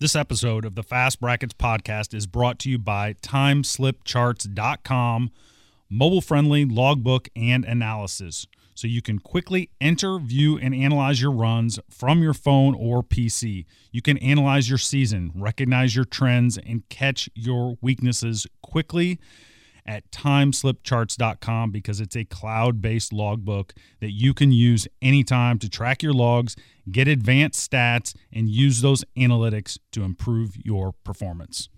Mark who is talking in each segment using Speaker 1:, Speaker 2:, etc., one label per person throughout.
Speaker 1: This episode of the Fast Brackets podcast is brought to you by TimeSlipCharts.com, mobile friendly logbook and analysis. So you can quickly enter, view, and analyze your runs from your phone or PC. You can analyze your season, recognize your trends, and catch your weaknesses quickly at timeslipcharts.com because it's a cloud based logbook that you can use anytime to track your logs, get advanced stats, and use those analytics to improve your performance.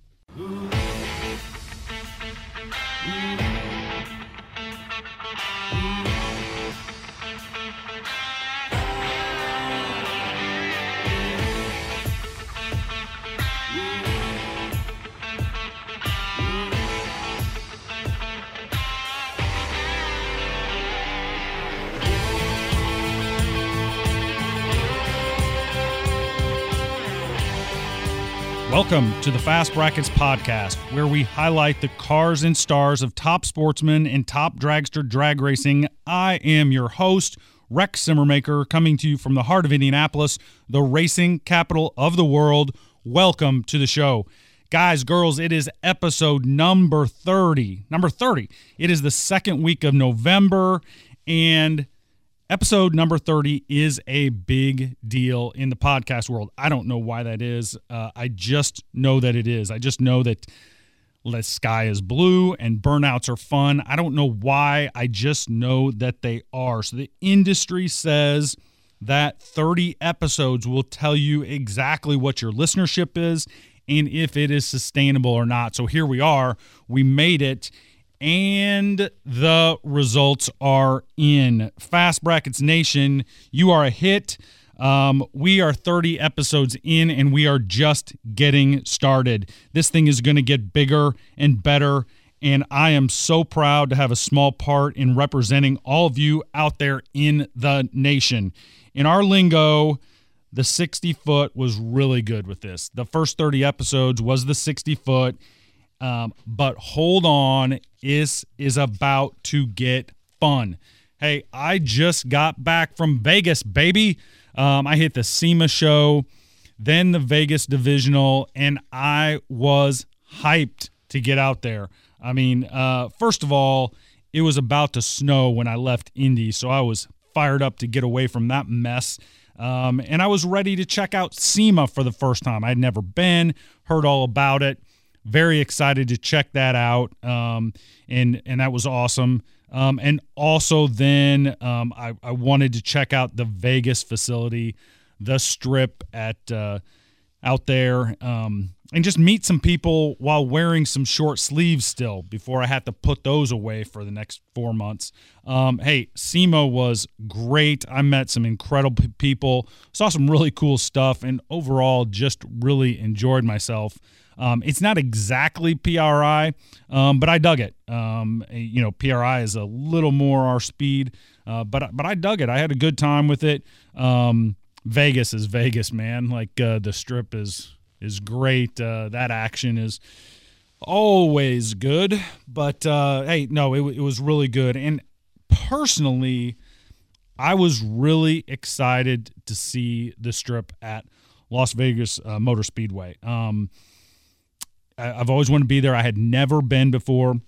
Speaker 1: Welcome to the Fast Brackets podcast, where we highlight the cars and stars of top sportsmen and top dragster drag racing. I am your host, Rex Simmermaker, coming to you from the heart of Indianapolis, the racing capital of the world. Welcome to the show. Guys, girls, it is episode number 30. Number 30. It is the second week of November, and Episode number 30 is a big deal in the podcast world. I don't know why that is. Uh, I just know that it is. I just know that the sky is blue and burnouts are fun. I don't know why. I just know that they are. So the industry says that 30 episodes will tell you exactly what your listenership is and if it is sustainable or not. So here we are. We made it and the results are in. Fast Brackets Nation, you are a hit. Um, we are 30 episodes in and we are just getting started. This thing is going to get bigger and better. And I am so proud to have a small part in representing all of you out there in the nation. In our lingo, the 60 foot was really good with this. The first 30 episodes was the 60 foot. Um, but hold on, is is about to get fun. Hey, I just got back from Vegas, baby. Um, I hit the SEMA show, then the Vegas divisional, and I was hyped to get out there. I mean, uh, first of all, it was about to snow when I left Indy, so I was fired up to get away from that mess. Um, and I was ready to check out SEMA for the first time. I'd never been, heard all about it very excited to check that out, um, and and that was awesome. Um, and also then um, I, I wanted to check out the Vegas facility, the strip at uh, out there, um, and just meet some people while wearing some short sleeves still before I had to put those away for the next four months. Um, hey, SEMA was great. I met some incredible people, saw some really cool stuff, and overall just really enjoyed myself. Um, it's not exactly PRI, um, but I dug it. Um, you know, PRI is a little more our speed, uh, but but I dug it. I had a good time with it. Um, Vegas is Vegas, man. Like uh, the strip is is great. Uh, that action is always good. But uh, hey, no, it, it was really good. And personally, I was really excited to see the strip at Las Vegas uh, Motor Speedway. Um, I've always wanted to be there. I had never been before,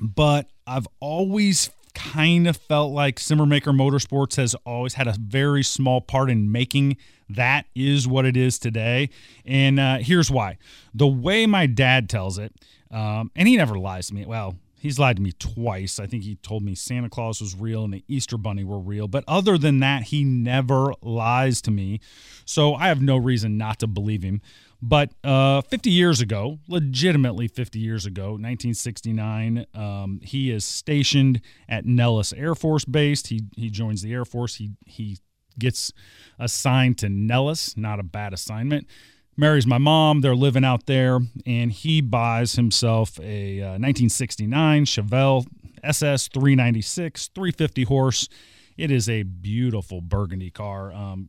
Speaker 1: but I've always kind of felt like Simmermaker Motorsports has always had a very small part in making that is what it is today. And uh, here's why: the way my dad tells it, um, and he never lies to me. Well, he's lied to me twice. I think he told me Santa Claus was real and the Easter Bunny were real. But other than that, he never lies to me. So I have no reason not to believe him. But uh, 50 years ago, legitimately 50 years ago, 1969, um, he is stationed at Nellis Air Force Base. He he joins the Air Force. He he gets assigned to Nellis. Not a bad assignment. Marries my mom. They're living out there, and he buys himself a uh, 1969 Chevelle SS 396, 350 horse. It is a beautiful burgundy car. Um,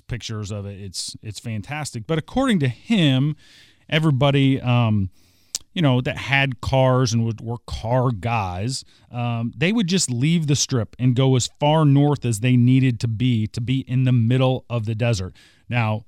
Speaker 1: pictures of it. It's it's fantastic. But according to him, everybody um, you know that had cars and would, were car guys, um, they would just leave the strip and go as far north as they needed to be to be in the middle of the desert. Now,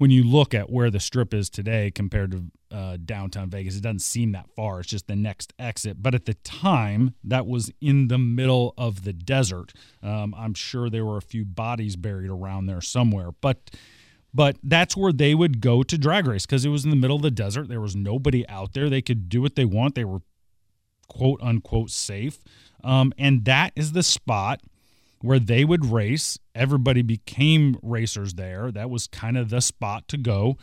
Speaker 1: when you look at where the strip is today compared to uh, downtown Vegas, it doesn't seem that far. It's just the next exit. But at the time, that was in the middle of the desert. Um, I'm sure there were a few bodies buried around there somewhere. But but that's where they would go to drag race because it was in the middle of the desert. There was nobody out there. They could do what they want. They were quote unquote safe. Um, and that is the spot where they would race. Everybody became racers there. That was kind of the spot to go.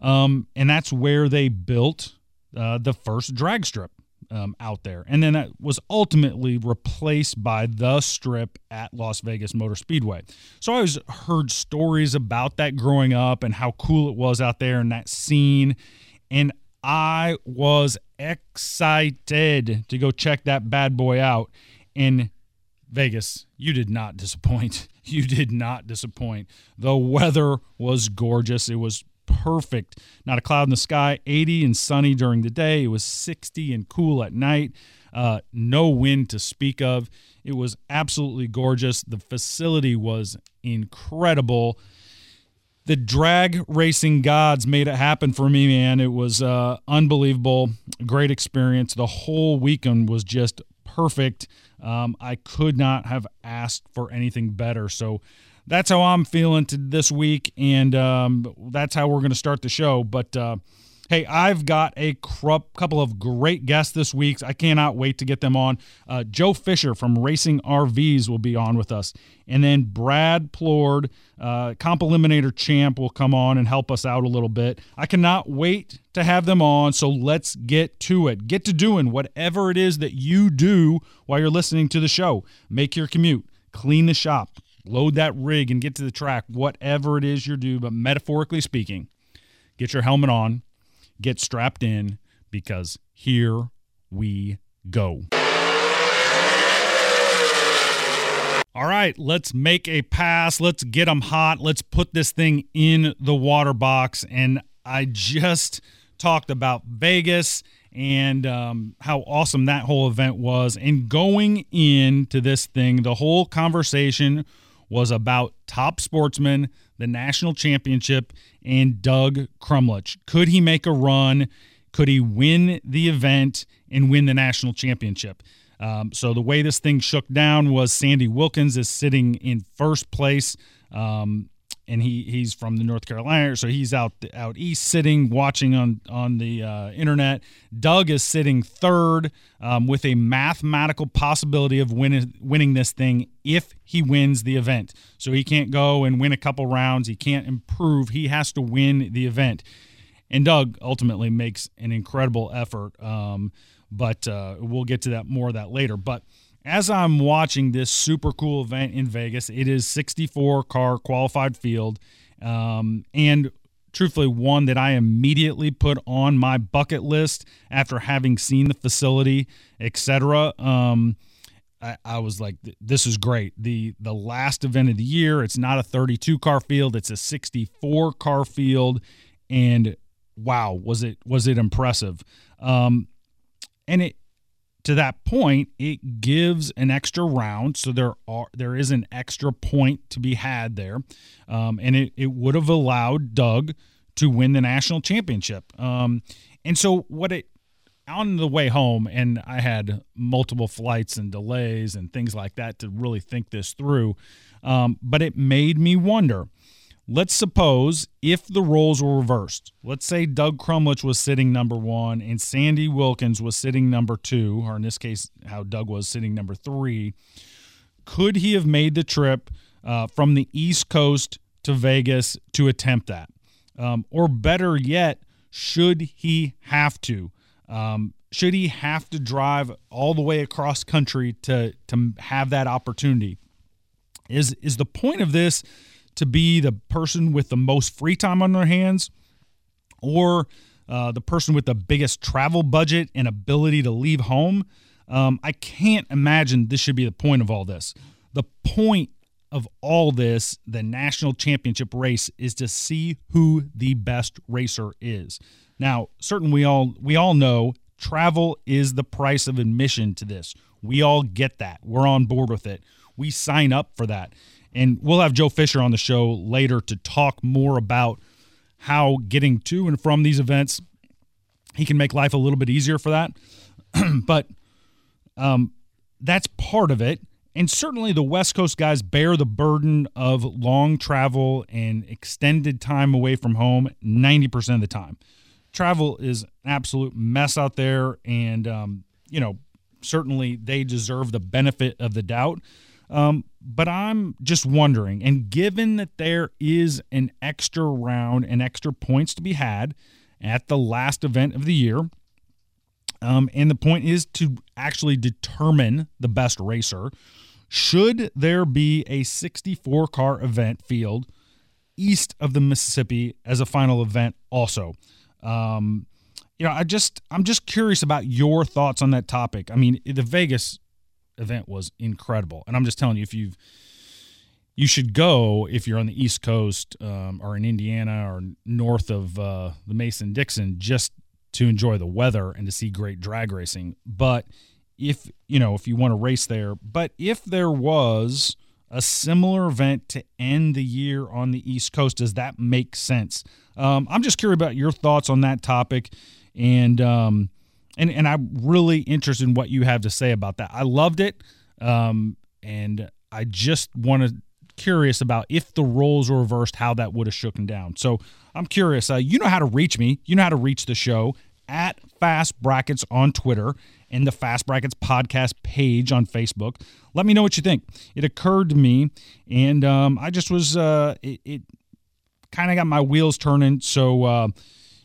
Speaker 1: Um, and that's where they built uh, the first drag strip um, out there. And then that was ultimately replaced by the strip at Las Vegas Motor Speedway. So I always heard stories about that growing up and how cool it was out there and that scene. And I was excited to go check that bad boy out. And Vegas, you did not disappoint. You did not disappoint. The weather was gorgeous. It was perfect. Not a cloud in the sky, 80 and sunny during the day. It was 60 and cool at night. Uh, no wind to speak of. It was absolutely gorgeous. The facility was incredible. The drag racing gods made it happen for me, man. It was uh, unbelievable. Great experience. The whole weekend was just perfect. Um, I could not have asked for anything better. So that's how I'm feeling this week, and um, that's how we're going to start the show. But uh, hey, I've got a couple of great guests this week. I cannot wait to get them on. Uh, Joe Fisher from Racing RVs will be on with us, and then Brad Plourd, uh, Comp Eliminator champ, will come on and help us out a little bit. I cannot wait to have them on. So let's get to it. Get to doing whatever it is that you do while you're listening to the show. Make your commute, clean the shop load that rig and get to the track, whatever it is you're doing. But metaphorically speaking, get your helmet on, get strapped in, because here we go. All right, let's make a pass. Let's get them hot. Let's put this thing in the water box. And I just talked about Vegas and um, how awesome that whole event was. And going into this thing, the whole conversation was about top sportsman, the national championship, and Doug Crumlich. Could he make a run? Could he win the event and win the national championship? Um, so the way this thing shook down was Sandy Wilkins is sitting in first place. Um, and he he's from the North Carolina, so he's out out east sitting watching on on the uh, internet. Doug is sitting third um, with a mathematical possibility of winning winning this thing if he wins the event. So he can't go and win a couple rounds. He can't improve. He has to win the event. And Doug ultimately makes an incredible effort. Um, but uh, we'll get to that more of that later. But as I'm watching this super cool event in Vegas, it is 64 car qualified field, um, and truthfully, one that I immediately put on my bucket list after having seen the facility, etc. Um, I, I, was like, this is great. the The last event of the year, it's not a 32 car field; it's a 64 car field, and wow, was it was it impressive? Um, and it to that point, it gives an extra round, so there are there is an extra point to be had there, um, and it it would have allowed Doug to win the national championship. Um, and so what it on the way home, and I had multiple flights and delays and things like that to really think this through, um, but it made me wonder Let's suppose if the roles were reversed. Let's say Doug Crumlich was sitting number one and Sandy Wilkins was sitting number two, or in this case, how Doug was sitting number three. Could he have made the trip uh, from the East Coast to Vegas to attempt that? Um, or better yet, should he have to? Um, should he have to drive all the way across country to to have that opportunity? Is is the point of this? To be the person with the most free time on their hands or uh, the person with the biggest travel budget and ability to leave home. Um, I can't imagine this should be the point of all this. The point of all this, the national championship race, is to see who the best racer is. Now, certainly we all we all know travel is the price of admission to this. We all get that. We're on board with it. We sign up for that. And we'll have Joe Fisher on the show later to talk more about how getting to and from these events he can make life a little bit easier for that. but um, that's part of it. And certainly the West Coast guys bear the burden of long travel and extended time away from home 90% of the time. Travel is an absolute mess out there. And, um, you know, certainly they deserve the benefit of the doubt. Um, but I'm just wondering, and given that there is an extra round and extra points to be had at the last event of the year, um, and the point is to actually determine the best racer. Should there be a 64 car event field east of the Mississippi as a final event also? Um, you know, I just I'm just curious about your thoughts on that topic. I mean, the Vegas event was incredible, and I'm just telling you, if you've you should go if you're on the East Coast um, or in Indiana or north of uh, the Mason Dixon, just to enjoy the weather and to see great drag racing. But if you know if you want to race there, but if there was a similar event to end the year on the East Coast, does that make sense? Um, I'm just curious about your thoughts on that topic, and um, and and I'm really interested in what you have to say about that. I loved it, um, and I just want to curious about if the roles were reversed, how that would have shooken down. So I'm curious. Uh, you know how to reach me. You know how to reach the show at Fast Brackets on Twitter and the Fast Brackets podcast page on Facebook. Let me know what you think. It occurred to me, and um, I just was uh, it, it kind of got my wheels turning. So uh,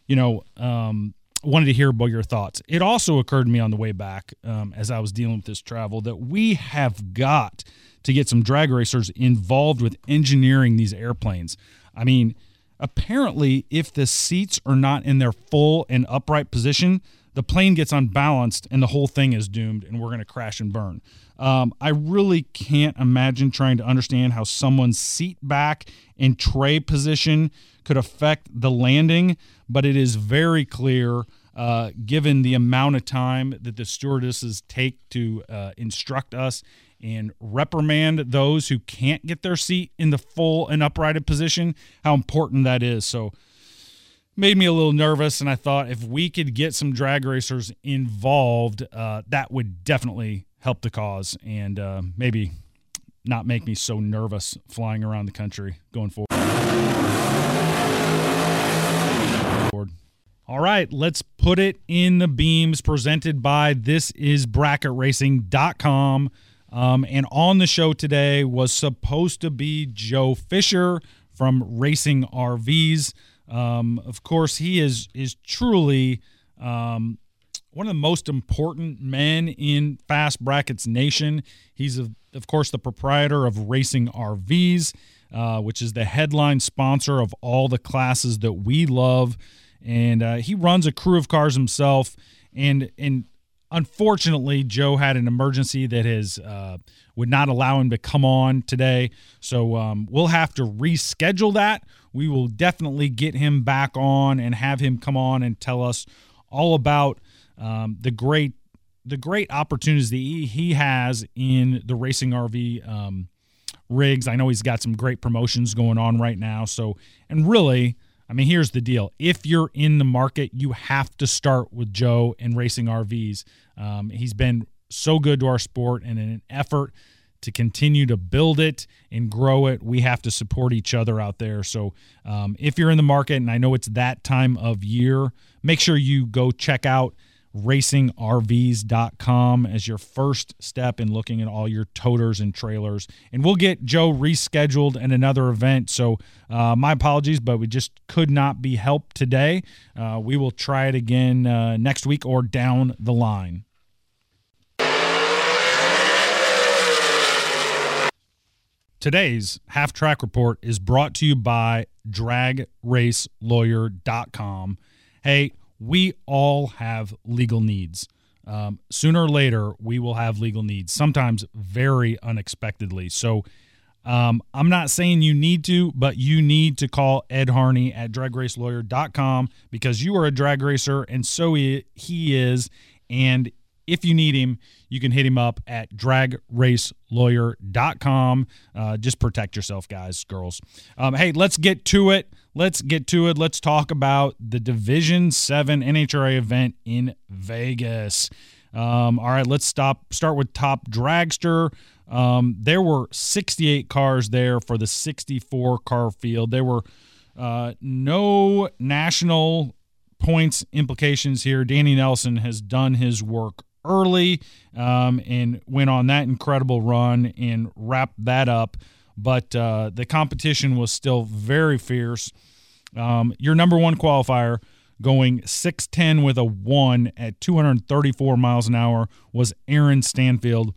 Speaker 1: you know. Um, wanted to hear about your thoughts. It also occurred to me on the way back um, as I was dealing with this travel that we have got to get some drag racers involved with engineering these airplanes. I mean, apparently, if the seats are not in their full and upright position, the plane gets unbalanced and the whole thing is doomed and we're going to crash and burn. Um, I really can't imagine trying to understand how someone's seat back and tray position could affect the landing, but it is very clear. Uh, given the amount of time that the stewardesses take to uh, instruct us and reprimand those who can't get their seat in the full and uprighted position, how important that is. So, made me a little nervous. And I thought if we could get some drag racers involved, uh, that would definitely help the cause and uh, maybe not make me so nervous flying around the country going forward. All right, let's put it in the beams presented by this is bracketracing.com. Um, and on the show today was supposed to be Joe Fisher from Racing RVs. Um, of course, he is is truly um, one of the most important men in Fast Brackets Nation. He's a, of course the proprietor of Racing RVs, uh, which is the headline sponsor of all the classes that we love, and uh, he runs a crew of cars himself. And and Unfortunately, Joe had an emergency that has uh, would not allow him to come on today, so um, we'll have to reschedule that. We will definitely get him back on and have him come on and tell us all about um, the great the great opportunities that he, has in the racing RV um, rigs. I know he's got some great promotions going on right now. So, and really, I mean, here's the deal. If you're in the market, you have to start with Joe and Racing RVs. Um, he's been so good to our sport, and in an effort to continue to build it and grow it, we have to support each other out there. So, um, if you're in the market, and I know it's that time of year, make sure you go check out racingrvs.com as your first step in looking at all your toters and trailers. And we'll get Joe rescheduled and another event. So, uh, my apologies, but we just could not be helped today. Uh, we will try it again uh, next week or down the line. Today's half track report is brought to you by dragracelawyer.com. Hey, we all have legal needs. Um, sooner or later, we will have legal needs, sometimes very unexpectedly. So, um, I'm not saying you need to, but you need to call Ed Harney at dragracelawyer.com because you are a drag racer and so he, he is. And if you need him, you can hit him up at dragracelawyer.com. Uh, just protect yourself, guys, girls. Um, hey, let's get to it. Let's get to it. Let's talk about the Division 7 NHRA event in Vegas. Um, all right, let's stop. Start with top dragster. Um, there were 68 cars there for the 64 car field. There were uh, no national points implications here. Danny Nelson has done his work early um, and went on that incredible run and wrapped that up. But uh, the competition was still very fierce. Um, your number one qualifier going 6'10 with a 1 at 234 miles an hour was Aaron Stanfield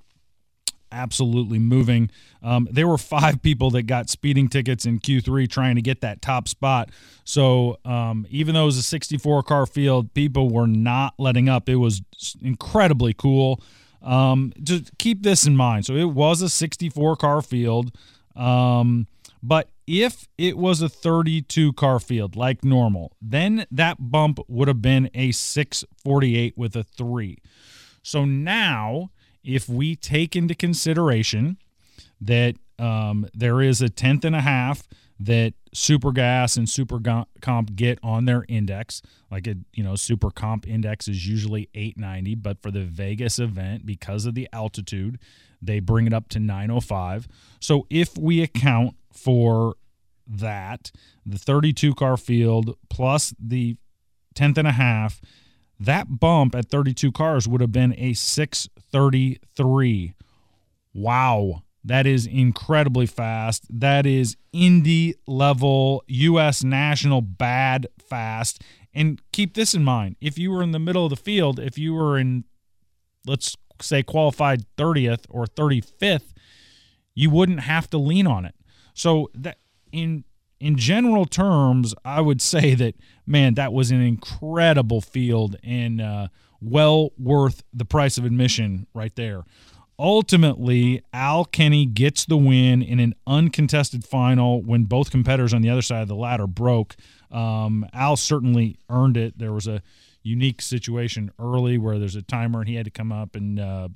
Speaker 1: absolutely moving. Um, there were five people that got speeding tickets in Q3 trying to get that top spot. So um, even though it was a 64 car field, people were not letting up. It was incredibly cool. Um, just keep this in mind. So it was a 64 car field. Um, but if it was a 32 car field like normal, then that bump would have been a 648 with a 3. So now if we take into consideration that um, there is a tenth and a half that super gas and super comp get on their index like a you know super comp index is usually 890 but for the vegas event because of the altitude they bring it up to 905 so if we account for that the 32 car field plus the tenth and a half that bump at 32 cars would have been a 633. Wow. That is incredibly fast. That is Indy level US national bad fast. And keep this in mind. If you were in the middle of the field, if you were in let's say qualified 30th or 35th, you wouldn't have to lean on it. So that in in general terms, I would say that man, that was an incredible field and uh, well worth the price of admission right there. Ultimately, Al Kenny gets the win in an uncontested final when both competitors on the other side of the ladder broke. Um, Al certainly earned it. There was a unique situation early where there's a timer and he had to come up and uh,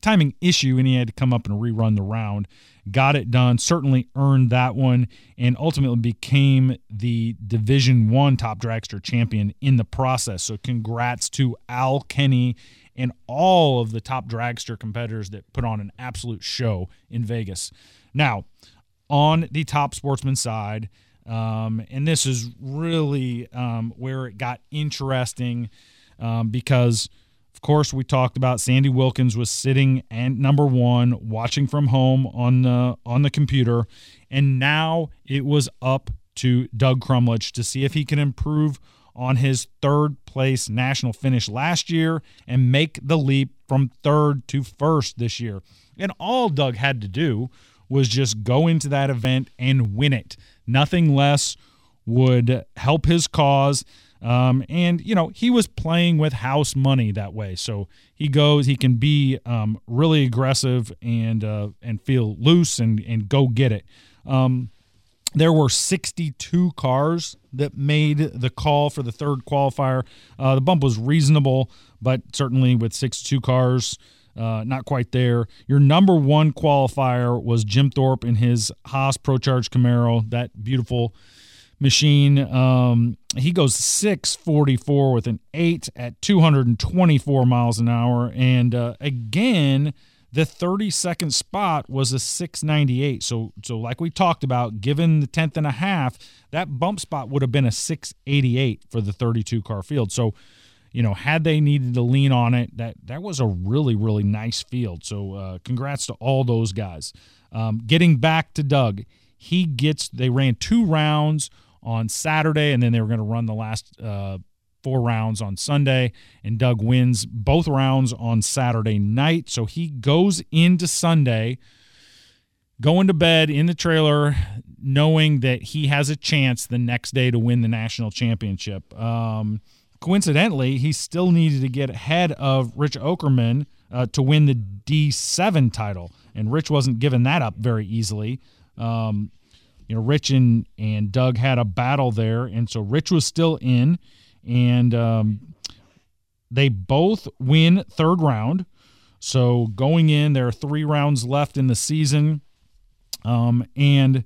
Speaker 1: timing issue and he had to come up and rerun the round. Got it done, certainly earned that one, and ultimately became the Division One top dragster champion in the process. So congrats to Al Kenny and all of the top dragster competitors that put on an absolute show in Vegas. Now, on the top sportsman side, um, and this is really um, where it got interesting um, because – of course, we talked about Sandy Wilkins was sitting and number one, watching from home on the on the computer, and now it was up to Doug Crumlich to see if he can improve on his third place national finish last year and make the leap from third to first this year. And all Doug had to do was just go into that event and win it. Nothing less would help his cause. Um, and you know he was playing with house money that way, so he goes. He can be um, really aggressive and uh, and feel loose and and go get it. Um, there were 62 cars that made the call for the third qualifier. Uh, the bump was reasonable, but certainly with 62 cars, uh, not quite there. Your number one qualifier was Jim Thorpe in his Haas Pro Charge Camaro, that beautiful machine. Um, he goes 644 with an 8 at 224 miles an hour. And uh, again, the 32nd spot was a 698. So, so like we talked about, given the 10th and a half, that bump spot would have been a 688 for the 32 car field. So, you know, had they needed to lean on it, that that was a really really nice field. So, uh, congrats to all those guys. Um, getting back to Doug, he gets they ran two rounds on Saturday, and then they were going to run the last uh, four rounds on Sunday. And Doug wins both rounds on Saturday night. So he goes into Sunday going to bed in the trailer knowing that he has a chance the next day to win the national championship. Um, coincidentally, he still needed to get ahead of Rich Okerman uh, to win the D7 title, and Rich wasn't given that up very easily. Um, you know, Rich and, and Doug had a battle there, and so Rich was still in, and um, they both win third round. So going in, there are three rounds left in the season, um, and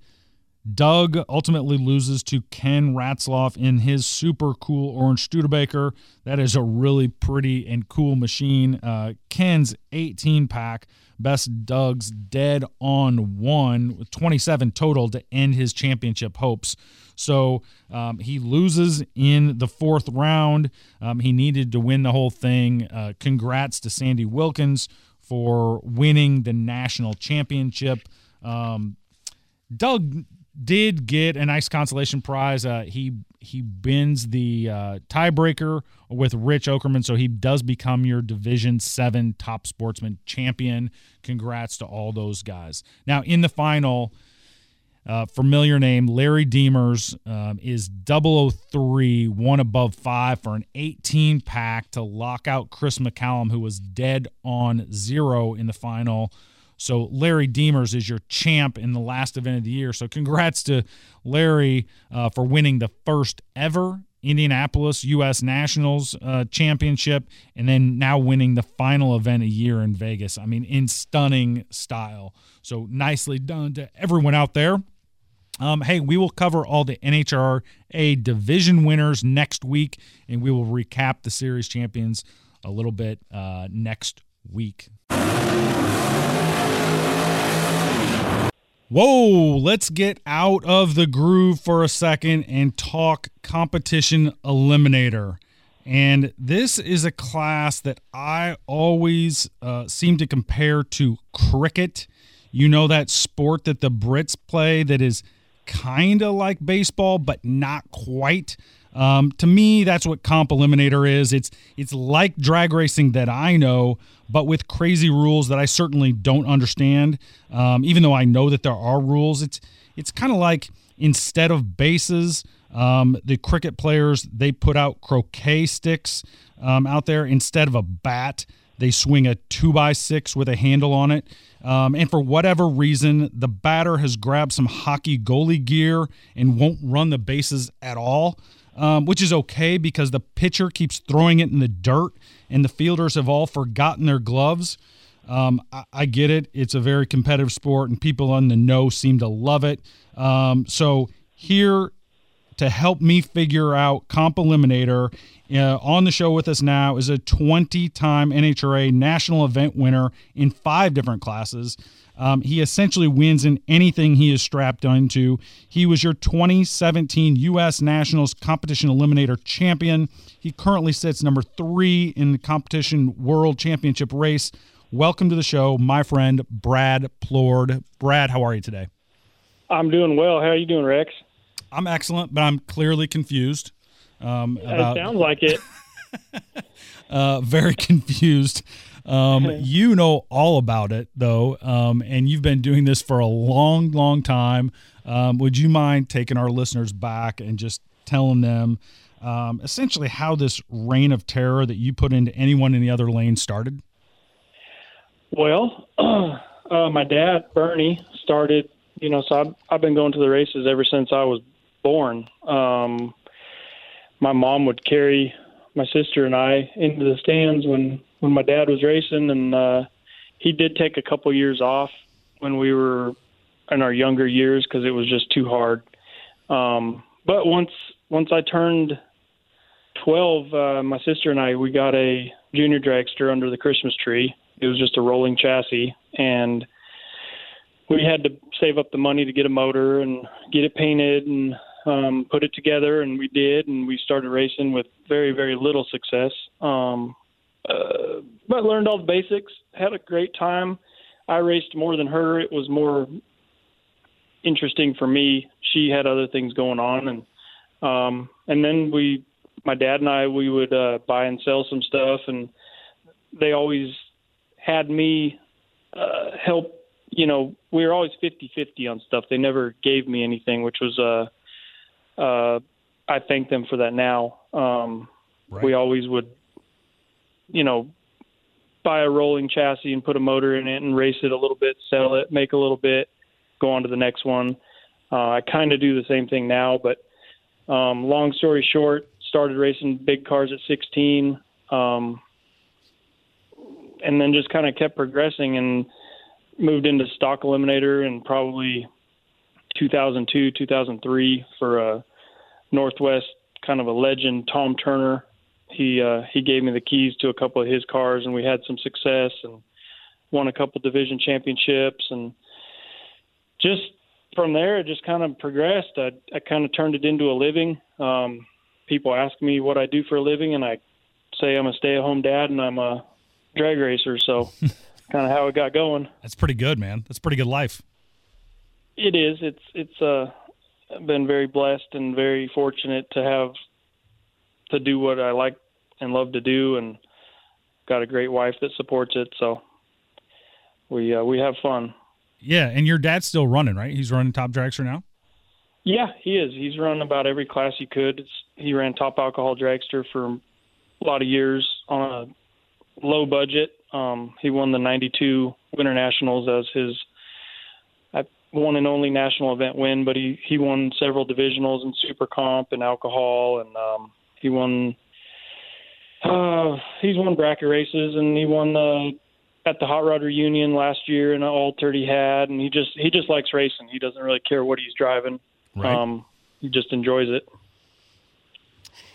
Speaker 1: Doug ultimately loses to Ken Ratzloff in his super cool orange Studebaker. That is a really pretty and cool machine. Uh, Ken's 18 pack best Doug's dead on one 27 total to end his championship hopes. So um, he loses in the fourth round. Um, he needed to win the whole thing. Uh, congrats to Sandy Wilkins for winning the national championship. Um, Doug did get a nice consolation prize. Uh, he he wins the uh, tiebreaker with Rich Okerman, so he does become your Division Seven top sportsman champion. Congrats to all those guys. Now in the final, uh, familiar name Larry Deemers um, is 003, one above five for an 18 pack to lock out Chris McCallum, who was dead on zero in the final. So Larry Deemers is your champ in the last event of the year. So congrats to Larry uh, for winning the first ever Indianapolis U.S. Nationals uh, championship, and then now winning the final event a year in Vegas. I mean, in stunning style. So nicely done to everyone out there. Um, hey, we will cover all the NHRA division winners next week, and we will recap the series champions a little bit uh, next week. Whoa, let's get out of the groove for a second and talk competition eliminator. And this is a class that I always uh, seem to compare to cricket. You know, that sport that the Brits play that is kind of like baseball, but not quite. Um, to me, that's what Comp Eliminator is. It's it's like drag racing that I know, but with crazy rules that I certainly don't understand. Um, even though I know that there are rules, it's it's kind of like instead of bases, um, the cricket players they put out croquet sticks um, out there instead of a bat. They swing a two by six with a handle on it. Um, and for whatever reason, the batter has grabbed some hockey goalie gear and won't run the bases at all um, which is okay because the pitcher keeps throwing it in the dirt and the fielders have all forgotten their gloves. Um, I, I, get it. It's a very competitive sport and people on the know seem to love it. Um, so, here to help me figure out Comp Eliminator uh, on the show with us now is a 20 time NHRA national event winner in five different classes. Um, he essentially wins in anything he is strapped onto. He was your 2017 U.S. Nationals Competition Eliminator champion. He currently sits number three in the competition world championship race. Welcome to the show, my friend Brad Plourd. Brad, how are you today?
Speaker 2: I'm doing well. How are you doing, Rex?
Speaker 1: I'm excellent, but I'm clearly confused.
Speaker 2: Um, about, it sounds like it.
Speaker 1: uh, very confused um, you know all about it, though, um, and you've been doing this for a long, long time. Um, would you mind taking our listeners back and just telling them um, essentially how this reign of terror that you put into anyone in the other lane started?
Speaker 2: Well, uh, my dad, Bernie, started, you know, so I've, I've been going to the races ever since I was born. Um, my mom would carry my sister and I into the stands when when my dad was racing, and uh, he did take a couple years off when we were in our younger years because it was just too hard. Um, but once once I turned twelve, uh, my sister and I we got a junior dragster under the Christmas tree. It was just a rolling chassis, and we had to save up the money to get a motor and get it painted and um, put it together, and we did, and we started racing with very very little success. Um, uh, but learned all the basics. Had a great time. I raced more than her. It was more interesting for me. She had other things going on, and um, and then we, my dad and I, we would uh, buy and sell some stuff, and they always had me uh, help. You know, we were always fifty-fifty on stuff. They never gave me anything, which was uh, uh, I thank them for that now. Um, right. We always would you know, buy a rolling chassis and put a motor in it and race it a little bit, sell it, make a little bit, go on to the next one. Uh, I kind of do the same thing now, but um, long story short, started racing big cars at 16, um, and then just kind of kept progressing and moved into stock eliminator in probably 2002, 2003 for a Northwest kind of a legend, Tom Turner. He uh, he gave me the keys to a couple of his cars, and we had some success and won a couple division championships, and just from there, it just kind of progressed. I, I kind of turned it into a living. Um, people ask me what I do for a living, and I say I'm a stay-at-home dad and I'm a drag racer. So, kind of how it got going.
Speaker 1: That's pretty good, man. That's pretty good life.
Speaker 2: It is. It's it's uh been very blessed and very fortunate to have to do what I like and love to do, and got a great wife that supports it. So we uh, we have fun.
Speaker 1: Yeah, and your dad's still running, right? He's running Top Dragster now.
Speaker 2: Yeah, he is. He's run about every class he could. It's, he ran Top Alcohol Dragster for a lot of years on a low budget. Um, he won the '92 Winter Nationals as his one and only national event win, but he he won several divisionals in super comp and alcohol, and um, he won. Uh, he's won bracket races, and he won the at the hot rod reunion last year in an altered he had, and he just he just likes racing. He doesn't really care what he's driving.
Speaker 1: Right.
Speaker 2: Um, he just enjoys it.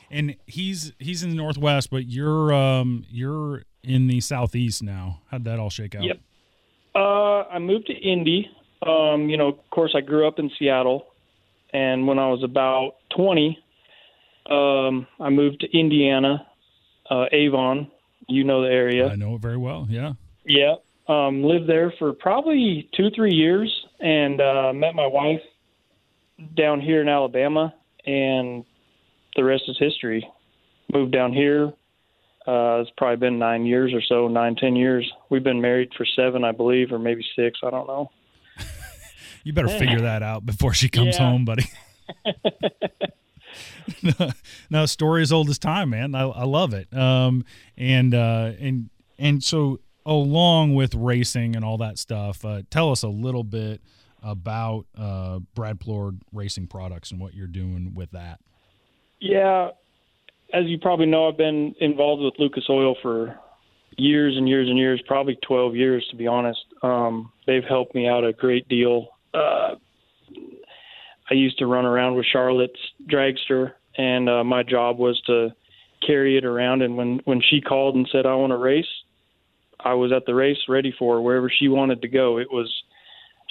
Speaker 1: And he's he's in the northwest, but you're um you're in the southeast now. How'd that all shake out?
Speaker 2: Yep. Uh, I moved to Indy um, you know, of course, I grew up in Seattle, and when I was about 20, um, I moved to Indiana, uh, Avon. You know the area.
Speaker 1: I know it very well. Yeah.
Speaker 2: Yeah. Um, lived there for probably two, three years, and uh, met my wife down here in Alabama, and the rest is history. Moved down here. Uh, it's probably been nine years or so, nine, ten years. We've been married for seven, I believe, or maybe six. I don't know.
Speaker 1: You better figure that out before she comes yeah. home, buddy. no, story as old as time, man. I, I love it. Um, and uh, and and so along with racing and all that stuff, uh, tell us a little bit about uh, Brad Plourd Racing Products and what you're doing with that.
Speaker 2: Yeah, as you probably know, I've been involved with Lucas Oil for years and years and years, probably 12 years to be honest. Um, they've helped me out a great deal uh, I used to run around with Charlotte's dragster, and uh, my job was to carry it around. And when when she called and said I want to race, I was at the race ready for her wherever she wanted to go. It was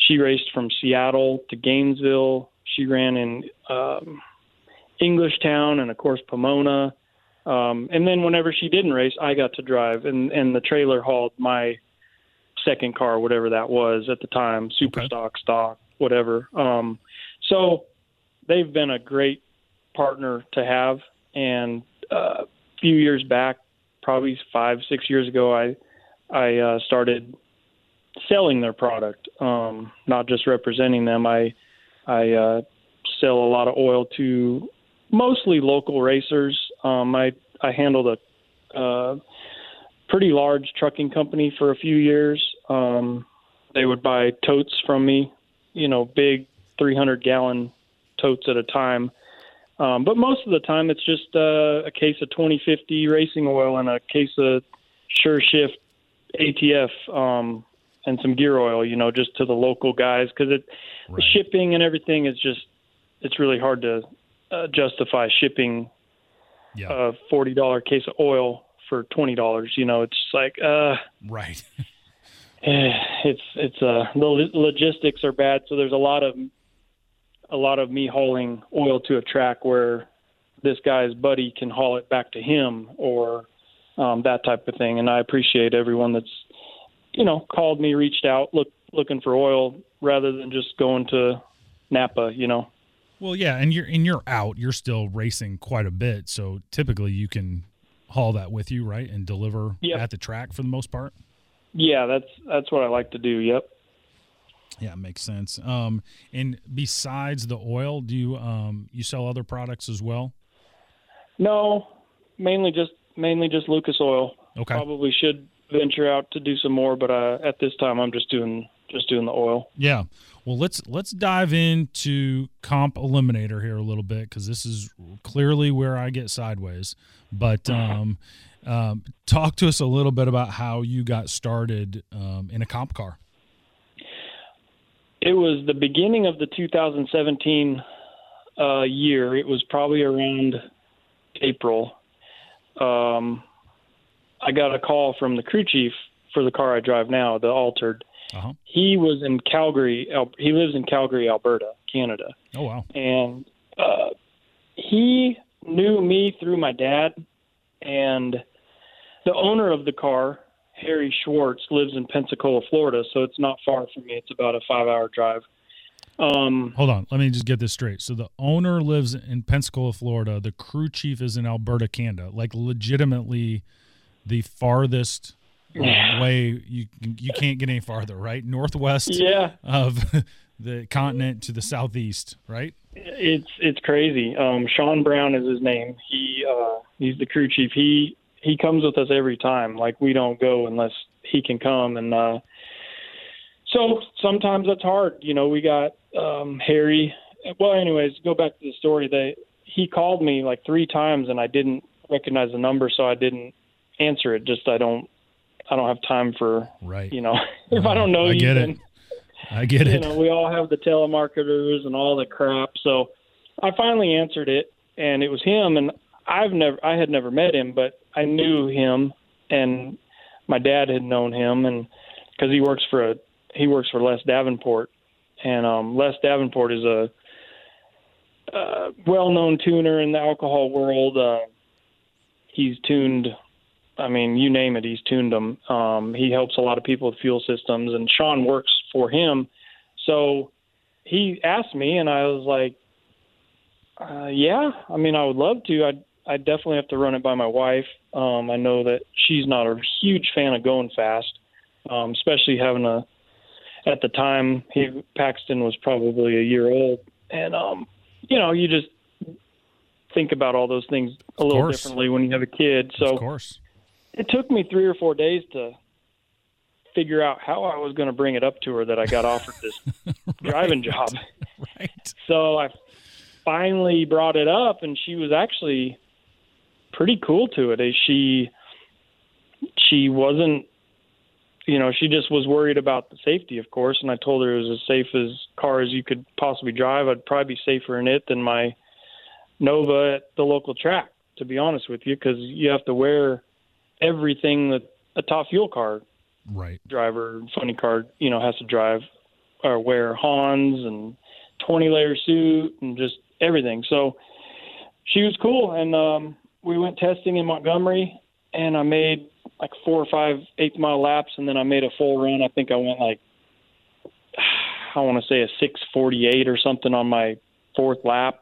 Speaker 2: she raced from Seattle to Gainesville. She ran in um, Englishtown and of course Pomona. Um, and then whenever she didn't race, I got to drive, and and the trailer hauled my second car, whatever that was at the time, super okay. stock, stock, whatever. Um, so they've been a great partner to have. And uh, a few years back, probably five, six years ago, I I uh, started selling their product, um, not just representing them. I I uh, sell a lot of oil to mostly local racers. Um, I I handled a uh, pretty large trucking company for a few years. Um, they would buy totes from me, you know, big 300 gallon totes at a time. Um, but most of the time, it's just uh, a case of 2050 racing oil and a case of Sure Shift ATF um, and some gear oil, you know, just to the local guys because it right. the shipping and everything is just it's really hard to uh, justify shipping yeah. a forty dollar case of oil for twenty dollars. You know, it's like uh,
Speaker 1: right.
Speaker 2: It's it's uh the logistics are bad, so there's a lot of a lot of me hauling oil to a track where this guy's buddy can haul it back to him or um, that type of thing. And I appreciate everyone that's you know called me, reached out, look looking for oil rather than just going to Napa. You know.
Speaker 1: Well, yeah, and you're and you're out. You're still racing quite a bit, so typically you can haul that with you, right, and deliver yep. at the track for the most part.
Speaker 2: Yeah, that's that's what I like to do. Yep.
Speaker 1: Yeah, makes sense. Um, and besides the oil, do you um, you sell other products as well?
Speaker 2: No, mainly just mainly just Lucas Oil.
Speaker 1: Okay.
Speaker 2: Probably should venture out to do some more, but uh, at this time, I'm just doing just doing the oil.
Speaker 1: Yeah. Well, let's let's dive into comp eliminator here a little bit because this is clearly where I get sideways. But um, um, talk to us a little bit about how you got started um, in a comp car.
Speaker 2: It was the beginning of the 2017 uh, year. It was probably around April. Um, I got a call from the crew chief for the car I drive now, the altered.
Speaker 1: Uh-huh.
Speaker 2: He was in Calgary. Al- He lives in Calgary, Alberta, Canada,
Speaker 1: Oh wow.
Speaker 2: and uh, he knew me through my dad. And the owner of the car, Harry Schwartz, lives in Pensacola, Florida, so it's not far from me. It's about a five-hour drive. Um,
Speaker 1: Hold on. Let me just get this straight. So the owner lives in Pensacola, Florida. The crew chief is in Alberta, Canada. Like legitimately the farthest um, way you you can't get any farther, right? Northwest
Speaker 2: yeah,
Speaker 1: of the continent to the southeast, right?
Speaker 2: it's it's crazy. Um, Sean Brown is his name. He uh, he's the crew chief. He he comes with us every time. Like we don't go unless he can come. And uh, so sometimes that's hard. You know, we got um, Harry. Well, anyways, go back to the story. They he called me like three times and I didn't recognize the number, so I didn't answer it. Just I don't I don't have time for
Speaker 1: Right.
Speaker 2: you know if I don't know
Speaker 1: I
Speaker 2: you,
Speaker 1: get
Speaker 2: then-
Speaker 1: it. I get
Speaker 2: you
Speaker 1: it.
Speaker 2: You know, we all have the telemarketers and all the crap. So I finally answered it, and it was him. And I've never, I had never met him, but I knew him, and my dad had known him, and because he works for a, he works for Les Davenport, and um, Les Davenport is a, uh well-known tuner in the alcohol world. Uh, he's tuned I mean, you name it, he's tuned them. Um, he helps a lot of people with fuel systems, and Sean works for him. So he asked me, and I was like, uh, "Yeah, I mean, I would love to. I I definitely have to run it by my wife. Um, I know that she's not a huge fan of going fast, um, especially having a. At the time, he Paxton was probably a year old, and um, you know, you just think about all those things a little
Speaker 1: course.
Speaker 2: differently when you have a kid. So
Speaker 1: of course.
Speaker 2: it took me three or four days to figure out how I was going to bring it up to her that I got offered this driving job.
Speaker 1: Right.
Speaker 2: So I finally brought it up, and she was actually pretty cool to it. She she wasn't, you know, she just was worried about the safety, of course. And I told her it was as safe as car as you could possibly drive. I'd probably be safer in it than my Nova at the local track, to be honest with you, because you have to wear everything that a top fuel car
Speaker 1: Right.
Speaker 2: driver, funny car, you know, has to drive or wear Hans and 20 layer suit and just everything. So she was cool. And um, we went testing in Montgomery and I made like four or five eighth mile laps and then I made a full run. I think I went like, I want to say a 648 or something on my fourth lap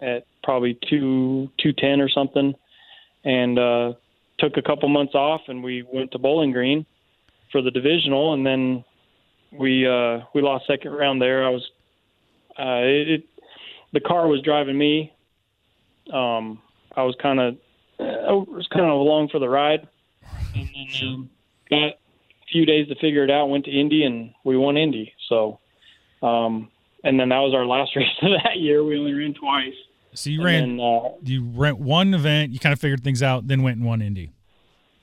Speaker 2: at probably two 210 or something. And, uh, took a couple months off and we went to Bowling Green for the divisional, and then we uh, we lost second round there. I was uh, it, it the car was driving me. Um, I was kind of I was kind of along for the ride, and then um, got a few days to figure it out. Went to Indy, and we won Indy. So, um, and then that was our last race of that year. We only ran twice.
Speaker 1: So you
Speaker 2: And
Speaker 1: ran
Speaker 2: then, uh,
Speaker 1: you ran one event, you kind of figured things out, then went and won Indy.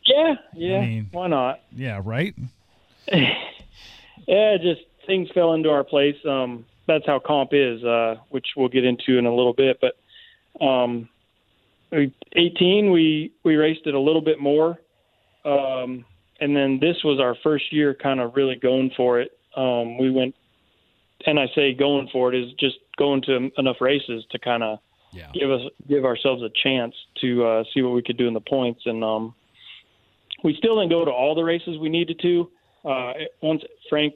Speaker 2: yeah, yeah.
Speaker 1: mean-
Speaker 2: why not?
Speaker 1: Yeah, right?
Speaker 2: yeah, just things fell into our place. Um, that's how comp is, uh, which we'll get into in a little bit. But um, 18, we we raced it a little bit more, um, and then this was our first year, kind of really going for it. Um, we went, and I say going for it is just going to enough races to kind of
Speaker 1: Yeah.
Speaker 2: give us give ourselves a chance to uh, see what we could do in the points. And um, we still didn't go to all the races we needed to. Uh, once Frank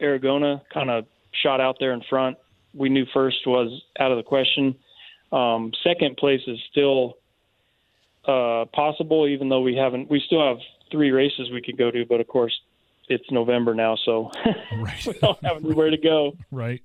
Speaker 2: Aragona kind of shot out there in front, we knew first was out of the question. Um, second place is still uh, possible, even though we haven't. We still have three races we could go to, but of course it's November now, so
Speaker 1: Right.
Speaker 2: we don't have anywhere to go.
Speaker 1: right.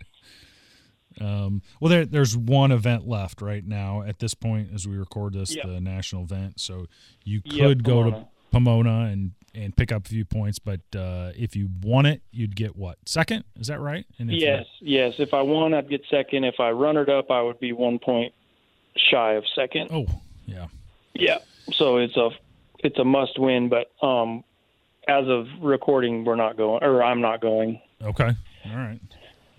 Speaker 1: Um, well, there, there's one event left right now at this point as we record this,
Speaker 2: Yep.
Speaker 1: the national event. So you
Speaker 2: Yep,
Speaker 1: could go to
Speaker 2: Pomona.
Speaker 1: And and pick up a few points, but uh, if you won it, you'd get what second? Is that right? And if you-
Speaker 2: Yes, yes. If I won, I'd get second. If I run it up, I would be one point shy of second.
Speaker 1: oh, yeah.
Speaker 2: Yeah. So it's a it's a must win, but um, as of recording, we're not going, or I'm not going.
Speaker 1: Okay. All right.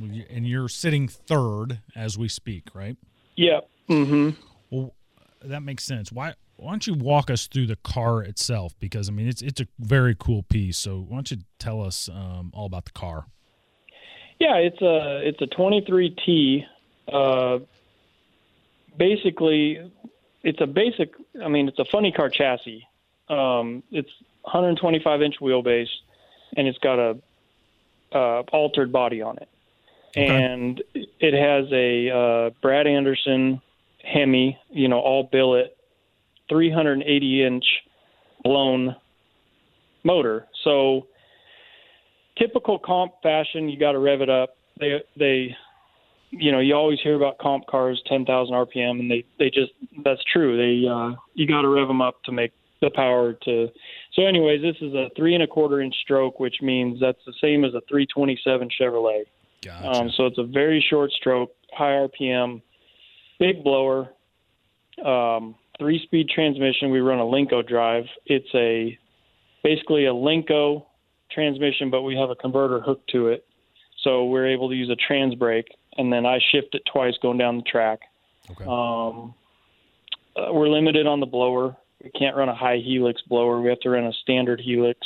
Speaker 1: and you're sitting third as we speak, right?
Speaker 2: Yep. Mm-hmm.
Speaker 1: Well, that makes sense. Why? Why don't you walk us through the car itself? Because I mean, it's it's a very cool piece. So why don't you tell us um, all about the car?
Speaker 2: Yeah, it's a it's a 23T. Uh, basically, it's a basic. I mean, it's a funny car chassis. Um, it's 125 inch wheelbase, and it's got a uh, altered body on it, okay. and it has a uh, Brad Anderson Hemi, you know, all billet, 380 inch blown motor. So typical comp fashion, you got to rev it up. They they you know, you always hear about comp cars 10,000 RPM and they they just that's true. They uh you got to rev them up to make the power to So anyways, this is a 3 and a quarter inch stroke, which means that's the same as a 327 Chevrolet.
Speaker 1: Gotcha.
Speaker 2: Um so it's a very short stroke, high RPM, big blower. Um three speed transmission. We run a Lenco drive. It's a basically a Lenco transmission, but we have a converter hooked to it. So we're able to use a trans brake, and then I shift it twice going down the track.
Speaker 1: Okay.
Speaker 2: Um, uh, we're limited on the blower. We can't run a high helix blower. We have to run a standard helix,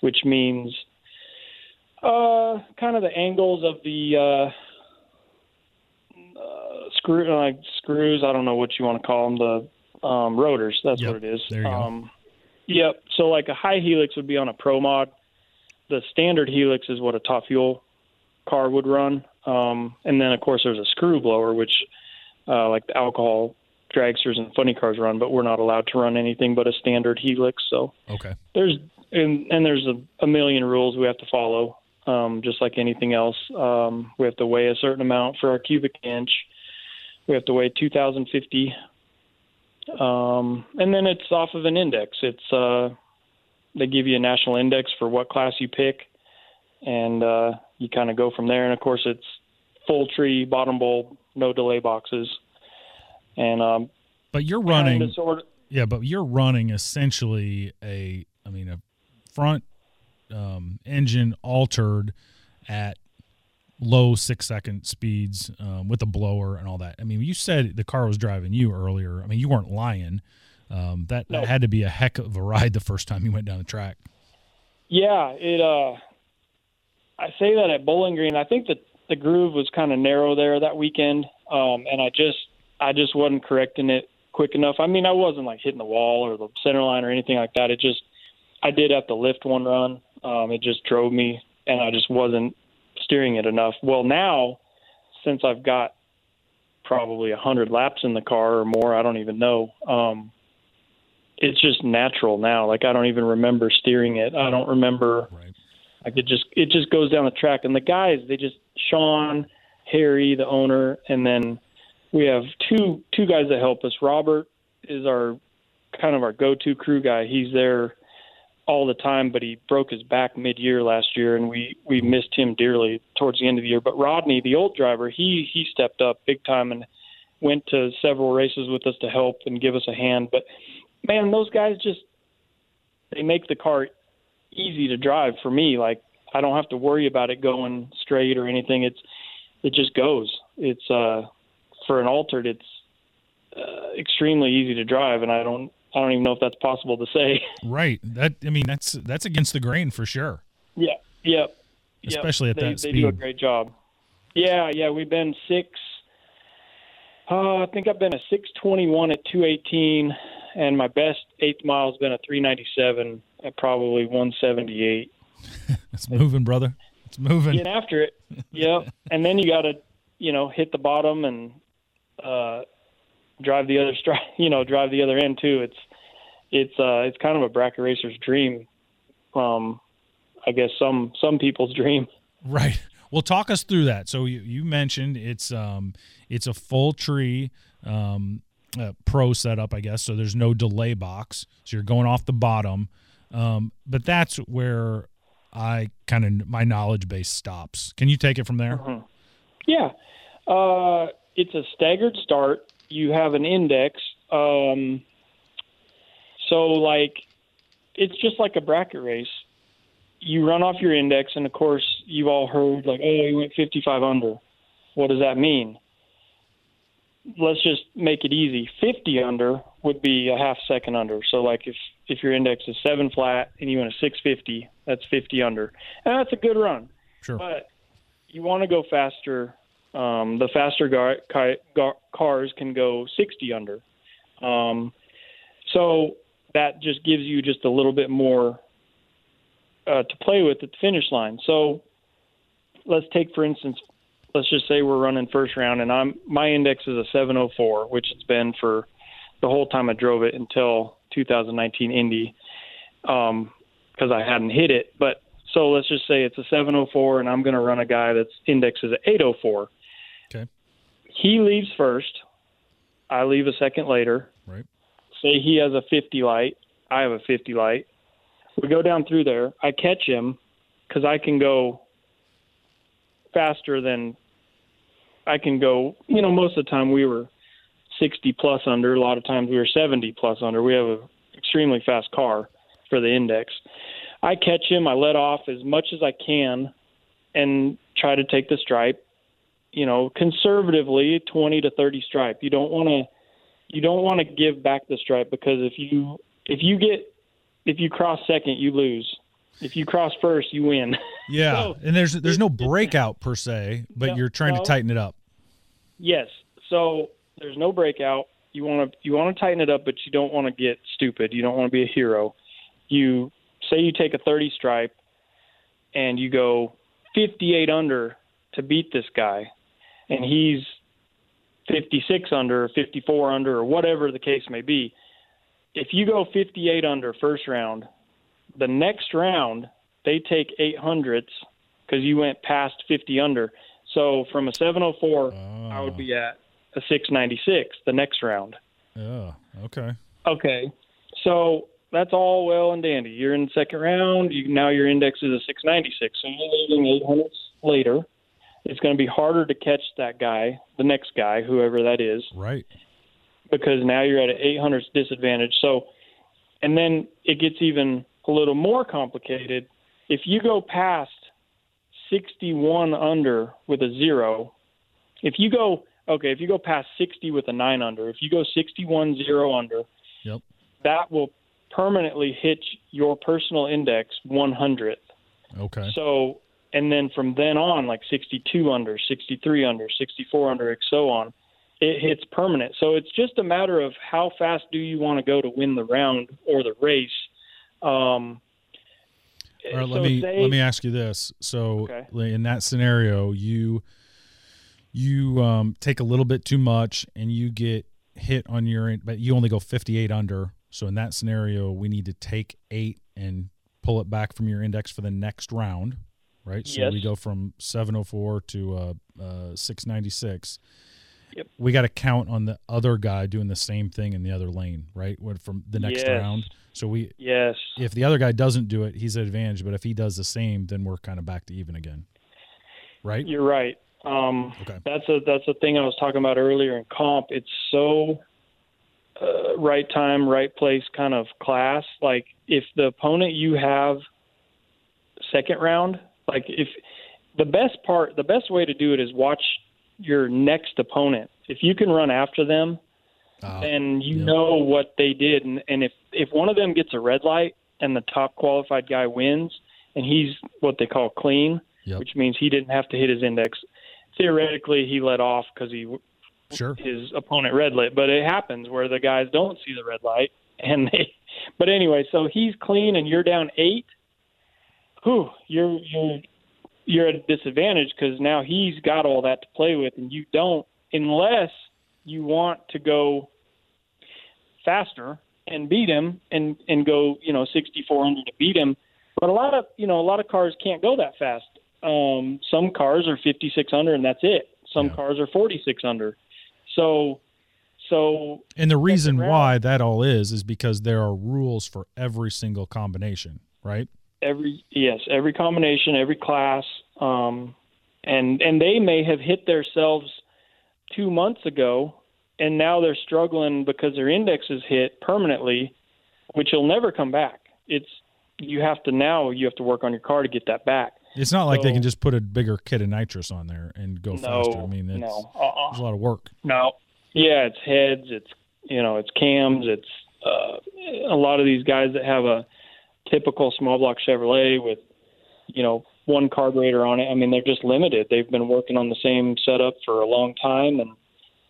Speaker 2: which means uh, kind of the angles of the uh, uh, screw like screws. I don't know what you want to call them. The um, rotors. That's
Speaker 1: yep.
Speaker 2: what it is.
Speaker 1: There you
Speaker 2: um,
Speaker 1: go.
Speaker 2: Yep. So like a high helix would be on a pro mod. The standard helix is what a top fuel car would run. Um, and then of course there's a screw blower, which uh, like the alcohol dragsters and funny cars run, but we're not allowed to run anything but a standard helix. So
Speaker 1: okay.
Speaker 2: there's and, and there's a, a million rules we have to follow. Um, just like anything else, um, we have to weigh a certain amount for our cubic inch. We have to weigh 2,050 um, and then it's off of an index. It's uh, they give you a national index for what class you pick, and uh, you kind of go from there. And of course, it's full tree, bottom bulb, no delay boxes, and um,
Speaker 1: but you're running. Sort of, yeah, but you're running essentially a, I mean, a front um, engine altered at low six second speeds um, with a blower and all that. I mean, you said the car was driving you earlier. I mean, you weren't lying. Um, that, no. that had to be a heck of a ride the first time you went down the track.
Speaker 2: Yeah, it. Uh, I say that at Bowling Green. I think that the groove was kind of narrow there that weekend, um, and I just I just wasn't correcting it quick enough. I mean, I wasn't like hitting the wall or the center line or anything like that. It just I did have to lift one run. Um, it just drove me, and I just wasn't steering it enough. Well, now since I've got probably a hundred laps in the car or more, I don't even know. Um, it's just natural now. Like I don't even remember steering it. I don't remember.
Speaker 1: Right.
Speaker 2: Like it just it just goes down the track, and the guys they just Sean, Harry, the owner, and then we have two two guys that help us. Robert is our kind of our go-to crew guy. He's there all the time, but he broke his back mid-year last year, and we we missed him dearly towards the end of the year. But Rodney, the old driver, he he stepped up big time and went to several races with us to help and give us a hand. But man, those guys just they make the car easy to drive for me. Like I don't have to worry about it going straight or anything. It's it just goes. It's uh for an altered, it's uh, extremely easy to drive, and I don't I don't even know if that's possible to say.
Speaker 1: Right. That I mean that's that's against the grain for sure.
Speaker 2: Yeah. Yep.
Speaker 1: Especially
Speaker 2: yep.
Speaker 1: at
Speaker 2: they,
Speaker 1: that speed.
Speaker 2: They do a great job. Yeah. Yeah. We've been six. Uh, I think I've been a 621 at 218, and my best eighth mile has been a 397 at probably 178.
Speaker 1: it's moving, brother. It's moving.
Speaker 2: Get after it. Yep. and then you got to, you know, hit the bottom and uh, drive the other stri- you know drive the other end too. It's it's uh it's kind of a bracket racer's dream. Um, I guess some some people's dream.
Speaker 1: Right. Well, talk us through that. So you, you mentioned it's um it's a full tree um uh, pro setup, I guess. So there's no delay box. So you're going off the bottom. Um, but that's where I kind of my knowledge base stops. Can you take it from there?
Speaker 2: Mm-hmm. Yeah. Uh, it's a staggered start you have an index. Um, so like, it's just like a bracket race. you run off your index, and of course, you've all heard like, oh, you went 55 under. What does that mean? Let's just make it easy. 50 under would be a half second under. So, like if if your index is seven flat and you went a 650, that's 50 under, and that's a good run.
Speaker 1: Sure.
Speaker 2: But you want to go faster. Um, the faster gar- car- gar- cars can go 60 under. Um, so that just gives you just a little bit more uh, to play with at the finish line. So let's take, for instance, let's just say we're running first round, and I'm my index is a 704, which it's been for the whole time I drove it until 2019 Indy, because um, I hadn't hit it. But so let's just say it's a 704, and I'm going to run a guy that's index is an 804.
Speaker 1: Okay.
Speaker 2: He leaves first. I leave a second later.
Speaker 1: Right.
Speaker 2: Say he has a 50 light. I have a 50 light. We go down through there. I catch him because I can go faster than I can go. You know, most of the time we were 60 plus under. A lot of times we were 70 plus under. We have an extremely fast car for the index. I catch him. I let off as much as I can and try to take the stripe. You know, conservatively 20 to 30 stripe. You don't want to you don't want to give back the stripe because if you if you get if you cross second, you lose. If you cross first, you win.
Speaker 1: Yeah, so, and there's there's no breakout per se, but no, you're trying no. to tighten it up.
Speaker 2: Yes. So there's no breakout. You want to you want to tighten it up, but you don't want to get stupid. You don't want to be a hero. You say you take a 30 stripe and you go 58 under to beat this guy, and he's 56 under, or 54 under, or whatever the case may be if you go 58 under first round, the next round they take 800s because you went past 50 under. So from a 704, oh. I would be at a 696 the next round.
Speaker 1: Yeah. Okay.
Speaker 2: Okay. So that's all well and dandy. You're in the second round. You, now your index is a 696. So you're leaving 800s later. It's going to be harder to catch that guy, the next guy, whoever that is.
Speaker 1: Right
Speaker 2: because now you're at an 800 disadvantage. So, and then it gets even a little more complicated. If you go past 61 under with a zero, if you go okay, if you go past 60 with a nine under, if you go 61 zero under,
Speaker 1: yep.
Speaker 2: that will permanently hit your personal index 100th.
Speaker 1: Okay.
Speaker 2: So, and then from then on, like 62 under, 63 under, 64 under, and so on it hits permanent. So it's just a matter of how fast do you want to go to win the round or the race. Um,
Speaker 1: right, so let me say, let me ask you this. So okay. in that scenario, you you um, take a little bit too much and you get hit on your but you only go 58 under. So in that scenario, we need to take 8 and pull it back from your index for the next round, right? So
Speaker 2: yes.
Speaker 1: we go from 704 to uh, uh, 696
Speaker 2: Yep.
Speaker 1: We got to count on the other guy doing the same thing in the other lane, right? When from the next
Speaker 2: yes.
Speaker 1: round. So we
Speaker 2: Yes.
Speaker 1: If the other guy doesn't do it, he's at advantage, but if he does the same, then we're kind of back to even again. Right?
Speaker 2: You're right. Um,
Speaker 1: okay.
Speaker 2: That's a that's a thing I was talking about earlier in comp. It's so uh, right time, right place kind of class. Like if the opponent you have second round, like if the best part, the best way to do it is watch your next opponent. If you can run after them, uh, then you know what they did. And, and if if one of them gets a red light and the top qualified guy wins, and he's what they call clean,
Speaker 1: yep.
Speaker 2: which means he didn't have to hit his index. Theoretically, he let off because he
Speaker 1: sure
Speaker 2: his opponent red lit, but it happens where the guys don't see the red light and they. But anyway, so he's clean and you're down eight. Whew, you're you're you're at a disadvantage because now he's got all that to play with, and you don't, unless you want to go faster and beat him and and go you know 6400 to beat him. But a lot of you know a lot of cars can't go that fast. Um, some cars are 5600 and that's it. Some yeah. cars are 4600. So so
Speaker 1: and the reason why that all is is because there are rules for every single combination, right?
Speaker 2: Every yes, every combination, every class, um, and and they may have hit themselves two months ago, and now they're struggling because their index is hit permanently, which will never come back. It's you have to now you have to work on your car to get that back.
Speaker 1: It's not like
Speaker 2: So-
Speaker 1: they can just put a bigger kit of nitrous on there and go
Speaker 2: No,
Speaker 1: faster. I mean, it's,
Speaker 2: no, uh-uh.
Speaker 1: it's a lot of work.
Speaker 2: No. Yeah, it's heads, it's you know, it's cams, it's uh, a lot of these guys that have a typical small block Chevrolet with you know one carburetor on it. I mean, they're just limited. They've been working on the same setup for a long time, and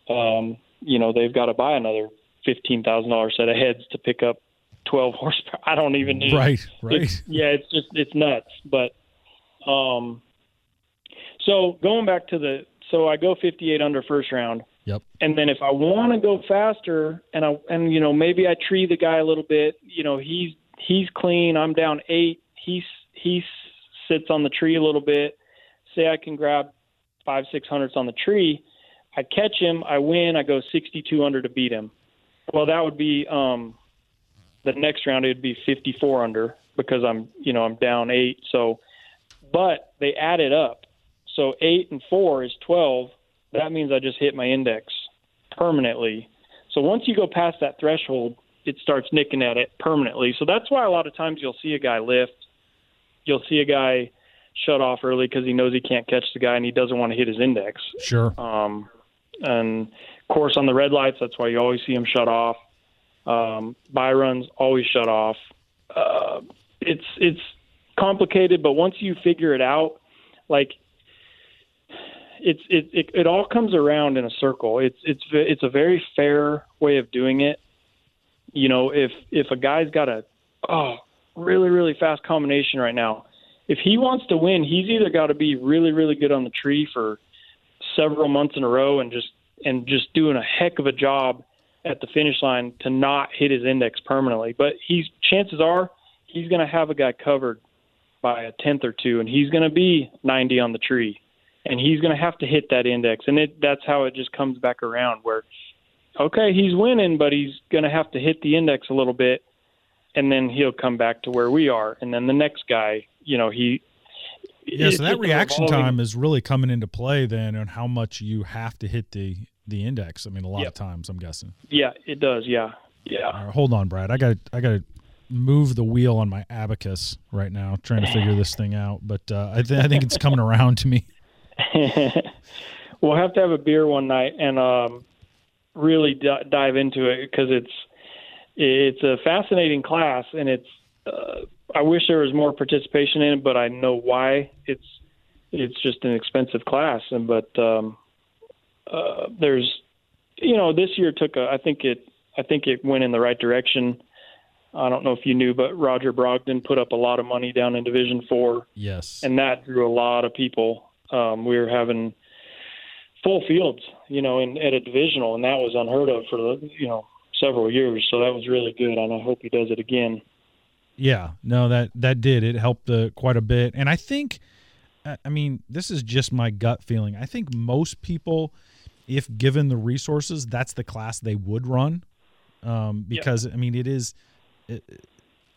Speaker 2: um, you know they've got to buy another fifteen thousand dollars set of heads to pick up twelve horsepower. I don't even need
Speaker 1: Right, right.
Speaker 2: it's, yeah, it's just it's nuts. But um, so going back to the so I go 58 under first round,
Speaker 1: Yep.
Speaker 2: and then if I want to go faster, and I and you know maybe I tree the guy a little bit, you know he's he's clean. I'm down eight. He's he sits on the tree a little bit. Say I can grab five six hundreds on the tree. I catch him. I win. I go 62 under to beat him. Well, that would be um, the next round. It would be 54 under because I'm you know I'm down eight. So, but they add it up. So eight and four is 12. That means I just hit my index permanently. So once you go past that threshold, it starts nicking at it permanently. So that's why a lot of times you'll see a guy lift. You'll see a guy shut off early because he knows he can't catch the guy and he doesn't want to hit his index.
Speaker 1: Sure.
Speaker 2: Um, and of course, on the red lights, that's why you always see them shut off. Um, bye runs always shut off. Uh, it's it's complicated, but once you figure it out, like it's it, it it all comes around in a circle. It's it's it's a very fair way of doing it. You know, if if a guy's got a oh really really fast combination right now, if he wants to win, he's either got to be really really good on the tree for several months in a row and just and just doing a heck of a job at the finish line to not hit his index permanently. But he's chances are he's going to have a guy covered by a tenth or two, and he's going to be 90 on the tree, and he's going to have to hit that index, and it that's how it just comes back around where okay he's winning, but he's going to have to hit the index a little bit, and then he'll come back to where we are, and then the next guy, you know, he
Speaker 1: Yeah, so that reaction
Speaker 2: revolving-
Speaker 1: time is really coming into play then on how much you have to hit the the index. I mean, a lot of times, I'm guessing.
Speaker 2: Yeah, it does. Yeah, yeah.
Speaker 1: Right, hold on, Brad. I got I got to move the wheel on my abacus right now, trying to figure this thing out. But uh, I, th- I think it's coming around to me.
Speaker 2: we'll have to have a beer one night and um, really d- dive into it because it's it's a fascinating class and it's. Uh, I wish there was more participation in it, but I know why. It's it's just an expensive class, and but um, uh, there's you know this year took a I think it I think it went in the right direction. I don't know if you knew, but Roger Brogdon put up a lot of money down in Division Four
Speaker 1: Yes.
Speaker 2: and that drew a lot of people. Um, we were having full fields, you know, in, at a divisional, and that was unheard of for the, you know several years. So that was really good, and I hope he does it again.
Speaker 1: Yeah, no, that that did. It helped uh, quite a bit, and I think, I mean, this is just my gut feeling. I think most people, if given the resources, that's the class they would run, um, because I mean, it is, it,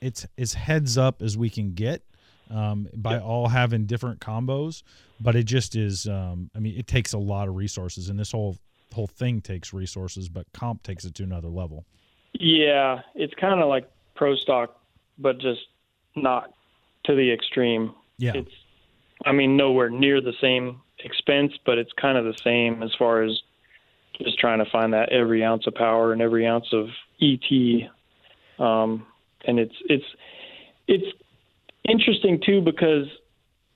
Speaker 1: it's as heads up as we can get, um, by all having different combos, but it just is. Um, I mean, it takes a lot of resources, and this whole whole thing takes resources, but comp takes it to another level.
Speaker 2: Yeah, it's kind of like pro stock, but just not to the extreme.
Speaker 1: Yeah.
Speaker 2: It's, I mean, nowhere near the same expense, but it's kind of the same as far as just trying to find that every ounce of power and every ounce of ET. Um, and it's it's it's interesting too because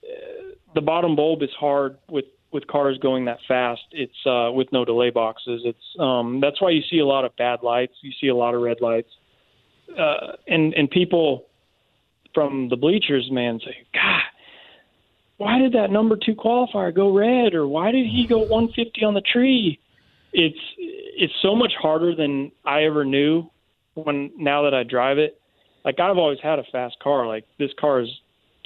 Speaker 2: uh, the bottom bulb is hard with with cars going that fast. It's uh, with no delay boxes. It's um, that's why you see a lot of bad lights. You see a lot of red lights, uh, and and people from the bleachers, man, say, God, why did that number two qualifier go red, or why did he go 150 on the tree? It's it's so much harder than I ever knew. When now that I drive it, like I've always had a fast car. Like this car is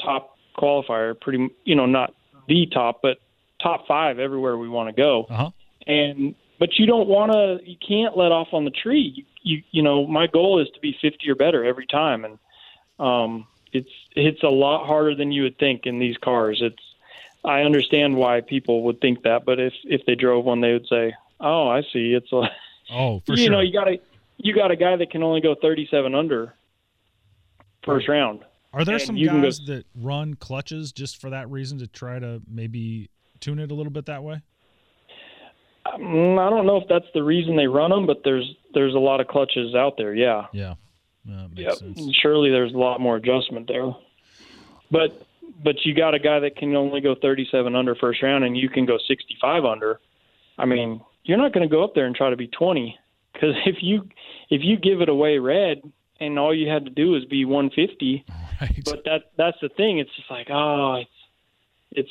Speaker 2: top qualifier, pretty you know not the top, but top five everywhere we want to go.
Speaker 1: Uh huh.
Speaker 2: And but you don't want to. You can't let off on the tree. You, you you know my goal is to be 50 or better every time, and um, it's it's a lot harder than you would think in these cars. It's I understand why people would think that, but if if they drove one, they would say, "Oh, I see. It's a
Speaker 1: Oh, for
Speaker 2: you
Speaker 1: sure.
Speaker 2: know you got a you got a guy that can only go 37 under first round.
Speaker 1: Are there
Speaker 2: And
Speaker 1: some
Speaker 2: can go-
Speaker 1: guys that run clutches just for that reason to try to maybe tune it a little bit that way?
Speaker 2: Mm, I don't know if that's the reason they run them, but there's there's a lot of clutches out there. Yeah.
Speaker 1: Yeah, that makes
Speaker 2: Yep.
Speaker 1: sense.
Speaker 2: Surely there's a lot more adjustment there. But but you got a guy that can only go 37 under first round, and you can go 65 under. I mean, you're not going to go up there and try to be 20 because if you if you give it away red and all you had to do is be 150,
Speaker 1: Right.
Speaker 2: but that that's the thing. It's just like oh, it's it's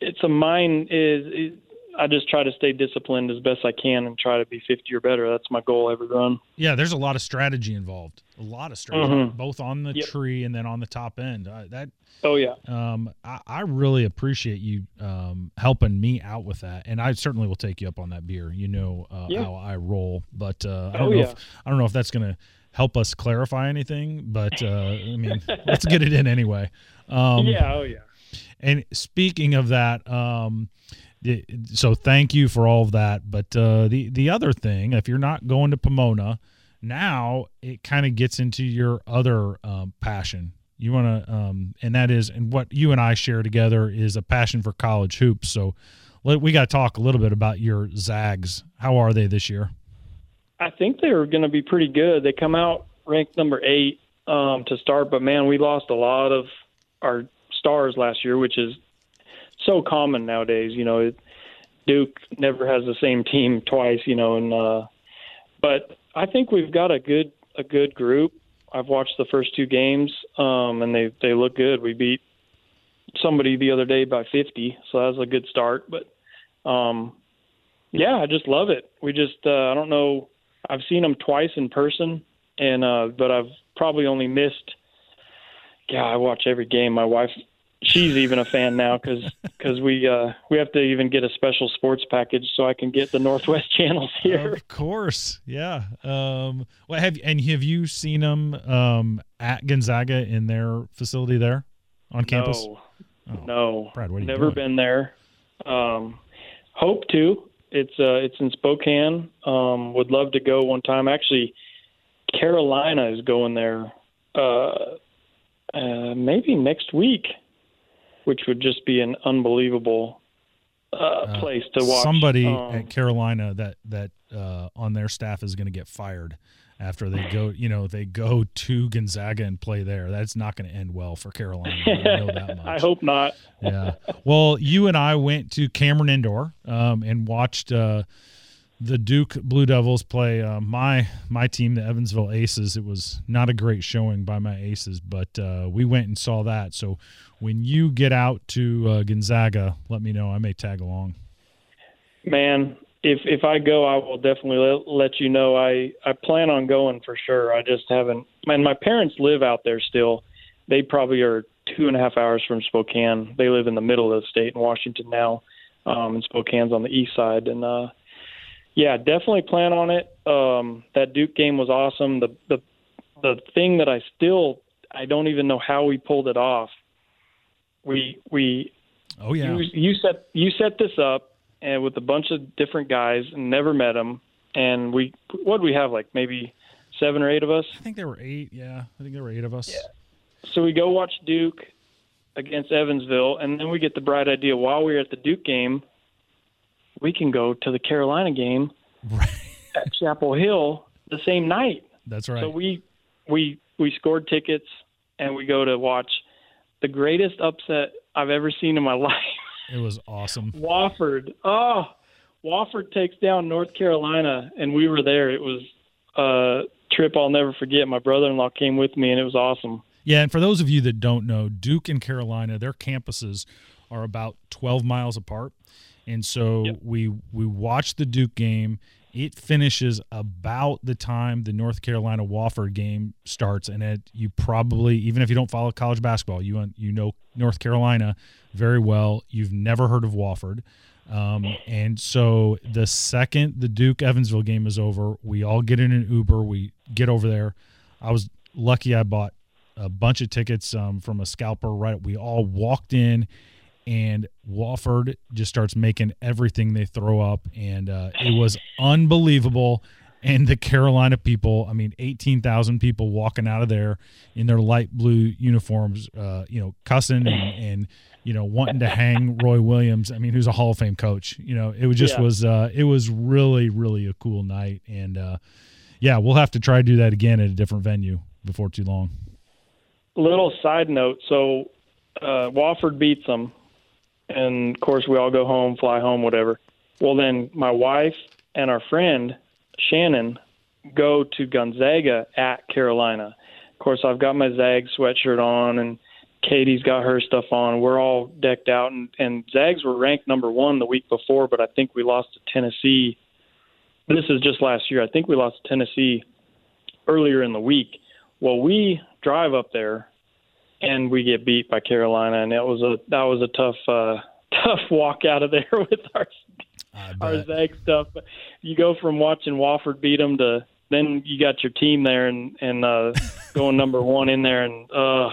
Speaker 2: it's a mind is. It, I just try to stay disciplined as best I can and try to be 50 or better. That's my goal every run.
Speaker 1: Yeah, there's a lot of strategy involved. A lot of strategy,
Speaker 2: Mhm.
Speaker 1: both on the
Speaker 2: Yep.
Speaker 1: tree and then on the top end. Uh, that
Speaker 2: Oh yeah.
Speaker 1: um, I, I really appreciate you um, helping me out with that, and I certainly will take you up on that beer. You know uh,
Speaker 2: Yeah.
Speaker 1: how I roll, but uh, I
Speaker 2: Oh,
Speaker 1: don't know.
Speaker 2: yeah.
Speaker 1: If, I don't know if that's going to help us clarify anything, but uh, I mean, let's get it in anyway. Um,
Speaker 2: yeah. Oh yeah.
Speaker 1: And speaking of that, um, so thank you for all of that. But uh, the the other thing, if you're not going to Pomona, now it kind of gets into your other um, passion. You want to, um, and that is, and what you and I share together is a passion for college hoops. So let, we got to talk a little bit about your Zags. How are they this year?
Speaker 2: I think they were going to be pretty good. They come out ranked number eight um, to start, but man, we lost a lot of our stars last year, which is so common nowadays. You know, Duke never has the same team twice. You know, and uh, but I think we've got a good a good group. I've watched the first two games, um, and they they look good. We beat somebody the other day by 50, so that was a good start. But um, yeah, I just love it. We just uh, I don't know. I've seen them twice in person, and uh, but I've probably only missed. Yeah, I watch every game. My wife, she's even a fan now because because we uh, we have to even get a special sports package so I can get the Northwest channels here.
Speaker 1: Of course, yeah. Um, well, have and have you seen them um, at Gonzaga in their facility there on campus?
Speaker 2: No,
Speaker 1: Oh.
Speaker 2: no,
Speaker 1: Brad, what are you
Speaker 2: never
Speaker 1: doing?
Speaker 2: been there. Um, hope to. It's uh, it's in Spokane. Um, would love to go one time. Actually, Carolina is going there. Uh, uh, maybe next week, which would just be an unbelievable uh,
Speaker 1: Uh,
Speaker 2: place to watch.
Speaker 1: Somebody
Speaker 2: Um,
Speaker 1: at Carolina that that uh, on their staff is going to get fired after they go. You know, they go to Gonzaga and play there. That's not going to end well for Carolina. I know that much.
Speaker 2: I hope not.
Speaker 1: yeah. Well, you and I went to Cameron Indoor um, and watched uh, the Duke Blue Devils play uh, my my team, the Evansville Aces. It was not a great showing by my Aces, but uh, we went and saw that. So when you get out to uh, Gonzaga, let me know. I may tag along.
Speaker 2: Man, if if I go, I will definitely let, let you know. I I plan on going for sure. I just haven't. And my parents live out there still. They probably are two and a half hours from Spokane. They live in the middle of the state in Washington now, um, and Spokane's on the east side. And uh, yeah, definitely plan on it. Um, that Duke game was awesome. The the the thing that I still I don't even know how we pulled it off. We we
Speaker 1: Oh yeah,
Speaker 2: you, you set you set this up and with a bunch of different guys and never met them and we what we have like maybe seven or eight of us
Speaker 1: I think there were eight. Yeah, I think there were eight of us. Yeah.
Speaker 2: so we go watch duke against evansville and then we get the bright idea while we we're at the duke game we can go to the carolina game
Speaker 1: Right.
Speaker 2: at chapel hill the same night
Speaker 1: That's right.
Speaker 2: so we we we scored tickets and we go to watch the greatest upset i've ever seen in my life
Speaker 1: it was awesome.
Speaker 2: Wofford. Oh, Wofford takes down North Carolina, and we were there. It was a trip I'll never forget. My brother-in-law came with me, and it was awesome.
Speaker 1: Yeah, and for those of you that don't know, Duke and Carolina, their campuses are about 12 miles apart. And so
Speaker 2: Yep.
Speaker 1: we we watched the Duke game. It finishes about the time the North Carolina Wofford game starts, and it, you probably, even if you don't follow college basketball, you you know North Carolina very well. You've never heard of Wofford, um, and so the second the Duke Evansville game is over, we all get in an Uber. We get over there. I was lucky; I bought a bunch of tickets um, from a scalper. Right, we all walked in, and Wofford just starts making everything they throw up, and uh, it was unbelievable. and the Carolina people, I mean, 18,000 people walking out of there in their light blue uniforms, uh, you know, cussing and, and, you know, wanting to hang Roy Williams. I mean, who's a Hall of Fame coach. You know, it was just
Speaker 2: Yeah.
Speaker 1: was, uh, it was really, really a cool night. And, uh, yeah, we'll have to try to do that again at a different venue before too long.
Speaker 2: Little side note: so uh, Wofford beats them, and of course we all go home, fly home, whatever. Well, then my wife and our friend Shannon go to Gonzaga at Carolina. Of course, I've got my Zag sweatshirt on, and Katie's got her stuff on. We're all decked out, and, and Zags were ranked number one the week before, but I think we lost to Tennessee. This is just last year. I think we lost to Tennessee earlier in the week. Well, we drive up there and we get beat by Carolina, and it was a that was a tough uh, tough walk out of there with our our. Zag stuff. You go from watching Wofford beat them to then you got your team there and and uh, going number one in there, and uh,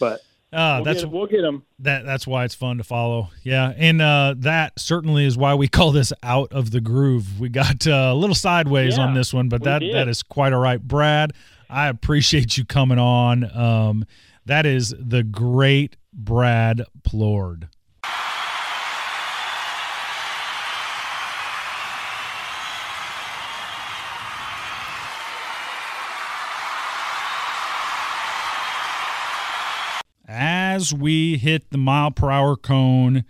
Speaker 2: but
Speaker 1: Uh,
Speaker 2: we'll
Speaker 1: that's
Speaker 2: get, we'll get them.
Speaker 1: that that's why it's fun to follow. Yeah, and uh, that certainly is why we call this out of the groove. We got uh, a little sideways
Speaker 2: Yeah,
Speaker 1: on this one, but that
Speaker 2: did.
Speaker 1: that is quite all right, Brad. I appreciate you coming on. Um, that is the great Brad Plourd. as we hit the mile per hour cone.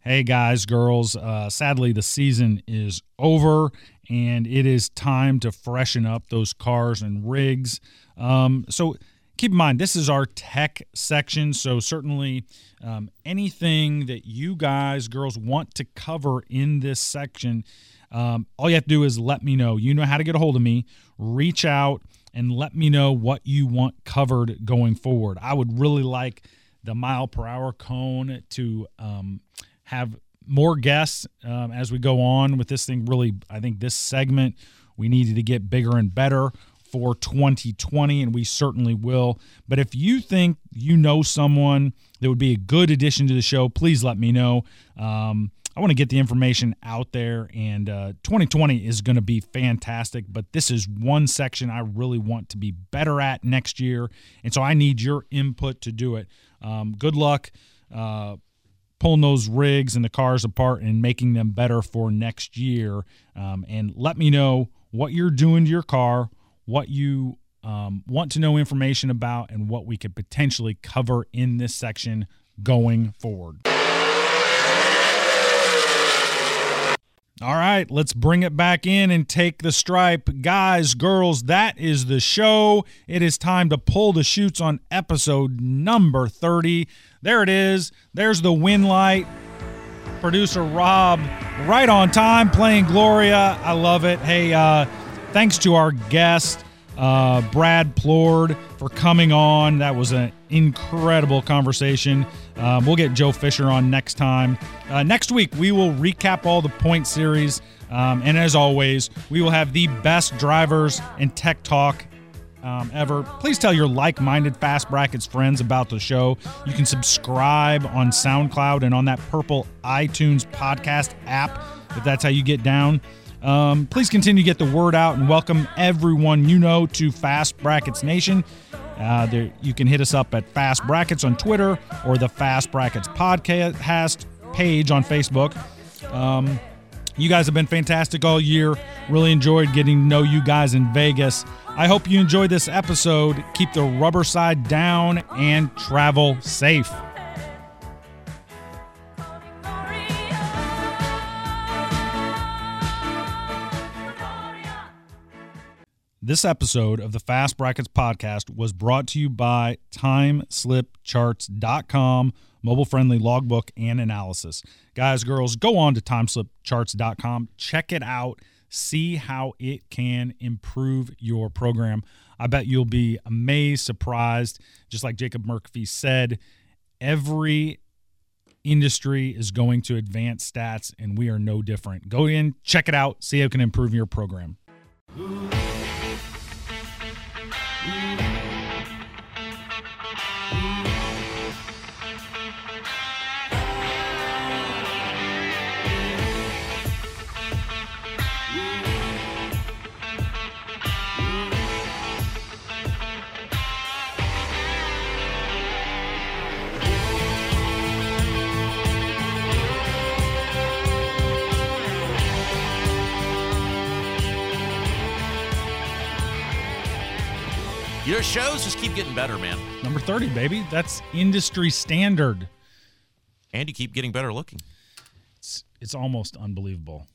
Speaker 1: Hey, guys, girls, uh, sadly, the season is over and it is time to freshen up those cars and rigs. Um, so keep in mind, this is our tech section. So, certainly, um, anything that you guys, girls, want to cover in this section, um, all you have to do is let me know. You know how to get a hold of me. Reach out and let me know what you want covered going forward. I would really like the mile per hour cone to um, have more guests um, as we go on with this thing. Really, I think this segment we needed to get bigger and better for 2020, and we certainly will. But if you think you know someone that would be a good addition to the show, please let me know. Um, I want to get the information out there, and uh, 2020 is going to be fantastic. But this is one section I really want to be better at next year, and so I need your input to do it. Um, good luck uh, pulling those rigs and the cars apart and making them better for next year. Um, and let me know what you're doing to your car, what you um, want to know information about, and what we could potentially cover in this section going forward. All right, let's bring it back in and take the stripe. Guys, girls, that is the show. It is time to pull the shoots on episode number 30. There it is. There's the win light. Producer Rob, right on time, playing Gloria. I love it. Hey, uh, thanks to our guest, uh, Brad Plourd, for coming on. That was an incredible conversation. Um, we'll get Joe Fisher on next time. Uh, next week, we will recap all the point series. Um, and as always, we will have the best drivers and tech talk um, ever. Please tell your like minded Fast Brackets friends about the show. You can subscribe on SoundCloud and on that purple iTunes podcast app if that's how you get down. Um, please continue to get the word out and welcome everyone you know to Fast Brackets Nation. Uh, there, you can hit us up at Fast Brackets on Twitter or the Fast Brackets podcast page on Facebook. Um, you guys have been fantastic all year. Really enjoyed getting to know you guys in Vegas. I hope you enjoyed this episode. Keep the rubber side down and travel safe. This episode of the Fast Brackets podcast was brought to you by TimeSlipCharts.com, mobile friendly logbook and analysis. Guys, girls, go on to TimeSlipCharts.com, check it out, see how it can improve your program. I bet you'll be amazed, surprised. Just like Jacob Murphy said, every industry is going to advance stats, and we are no different. Go in, check it out, see how it can improve your program.
Speaker 3: Your shows just keep getting better, man.
Speaker 1: Number 30, baby. That's industry standard.
Speaker 3: And you keep getting better looking.
Speaker 1: It's, it's almost unbelievable.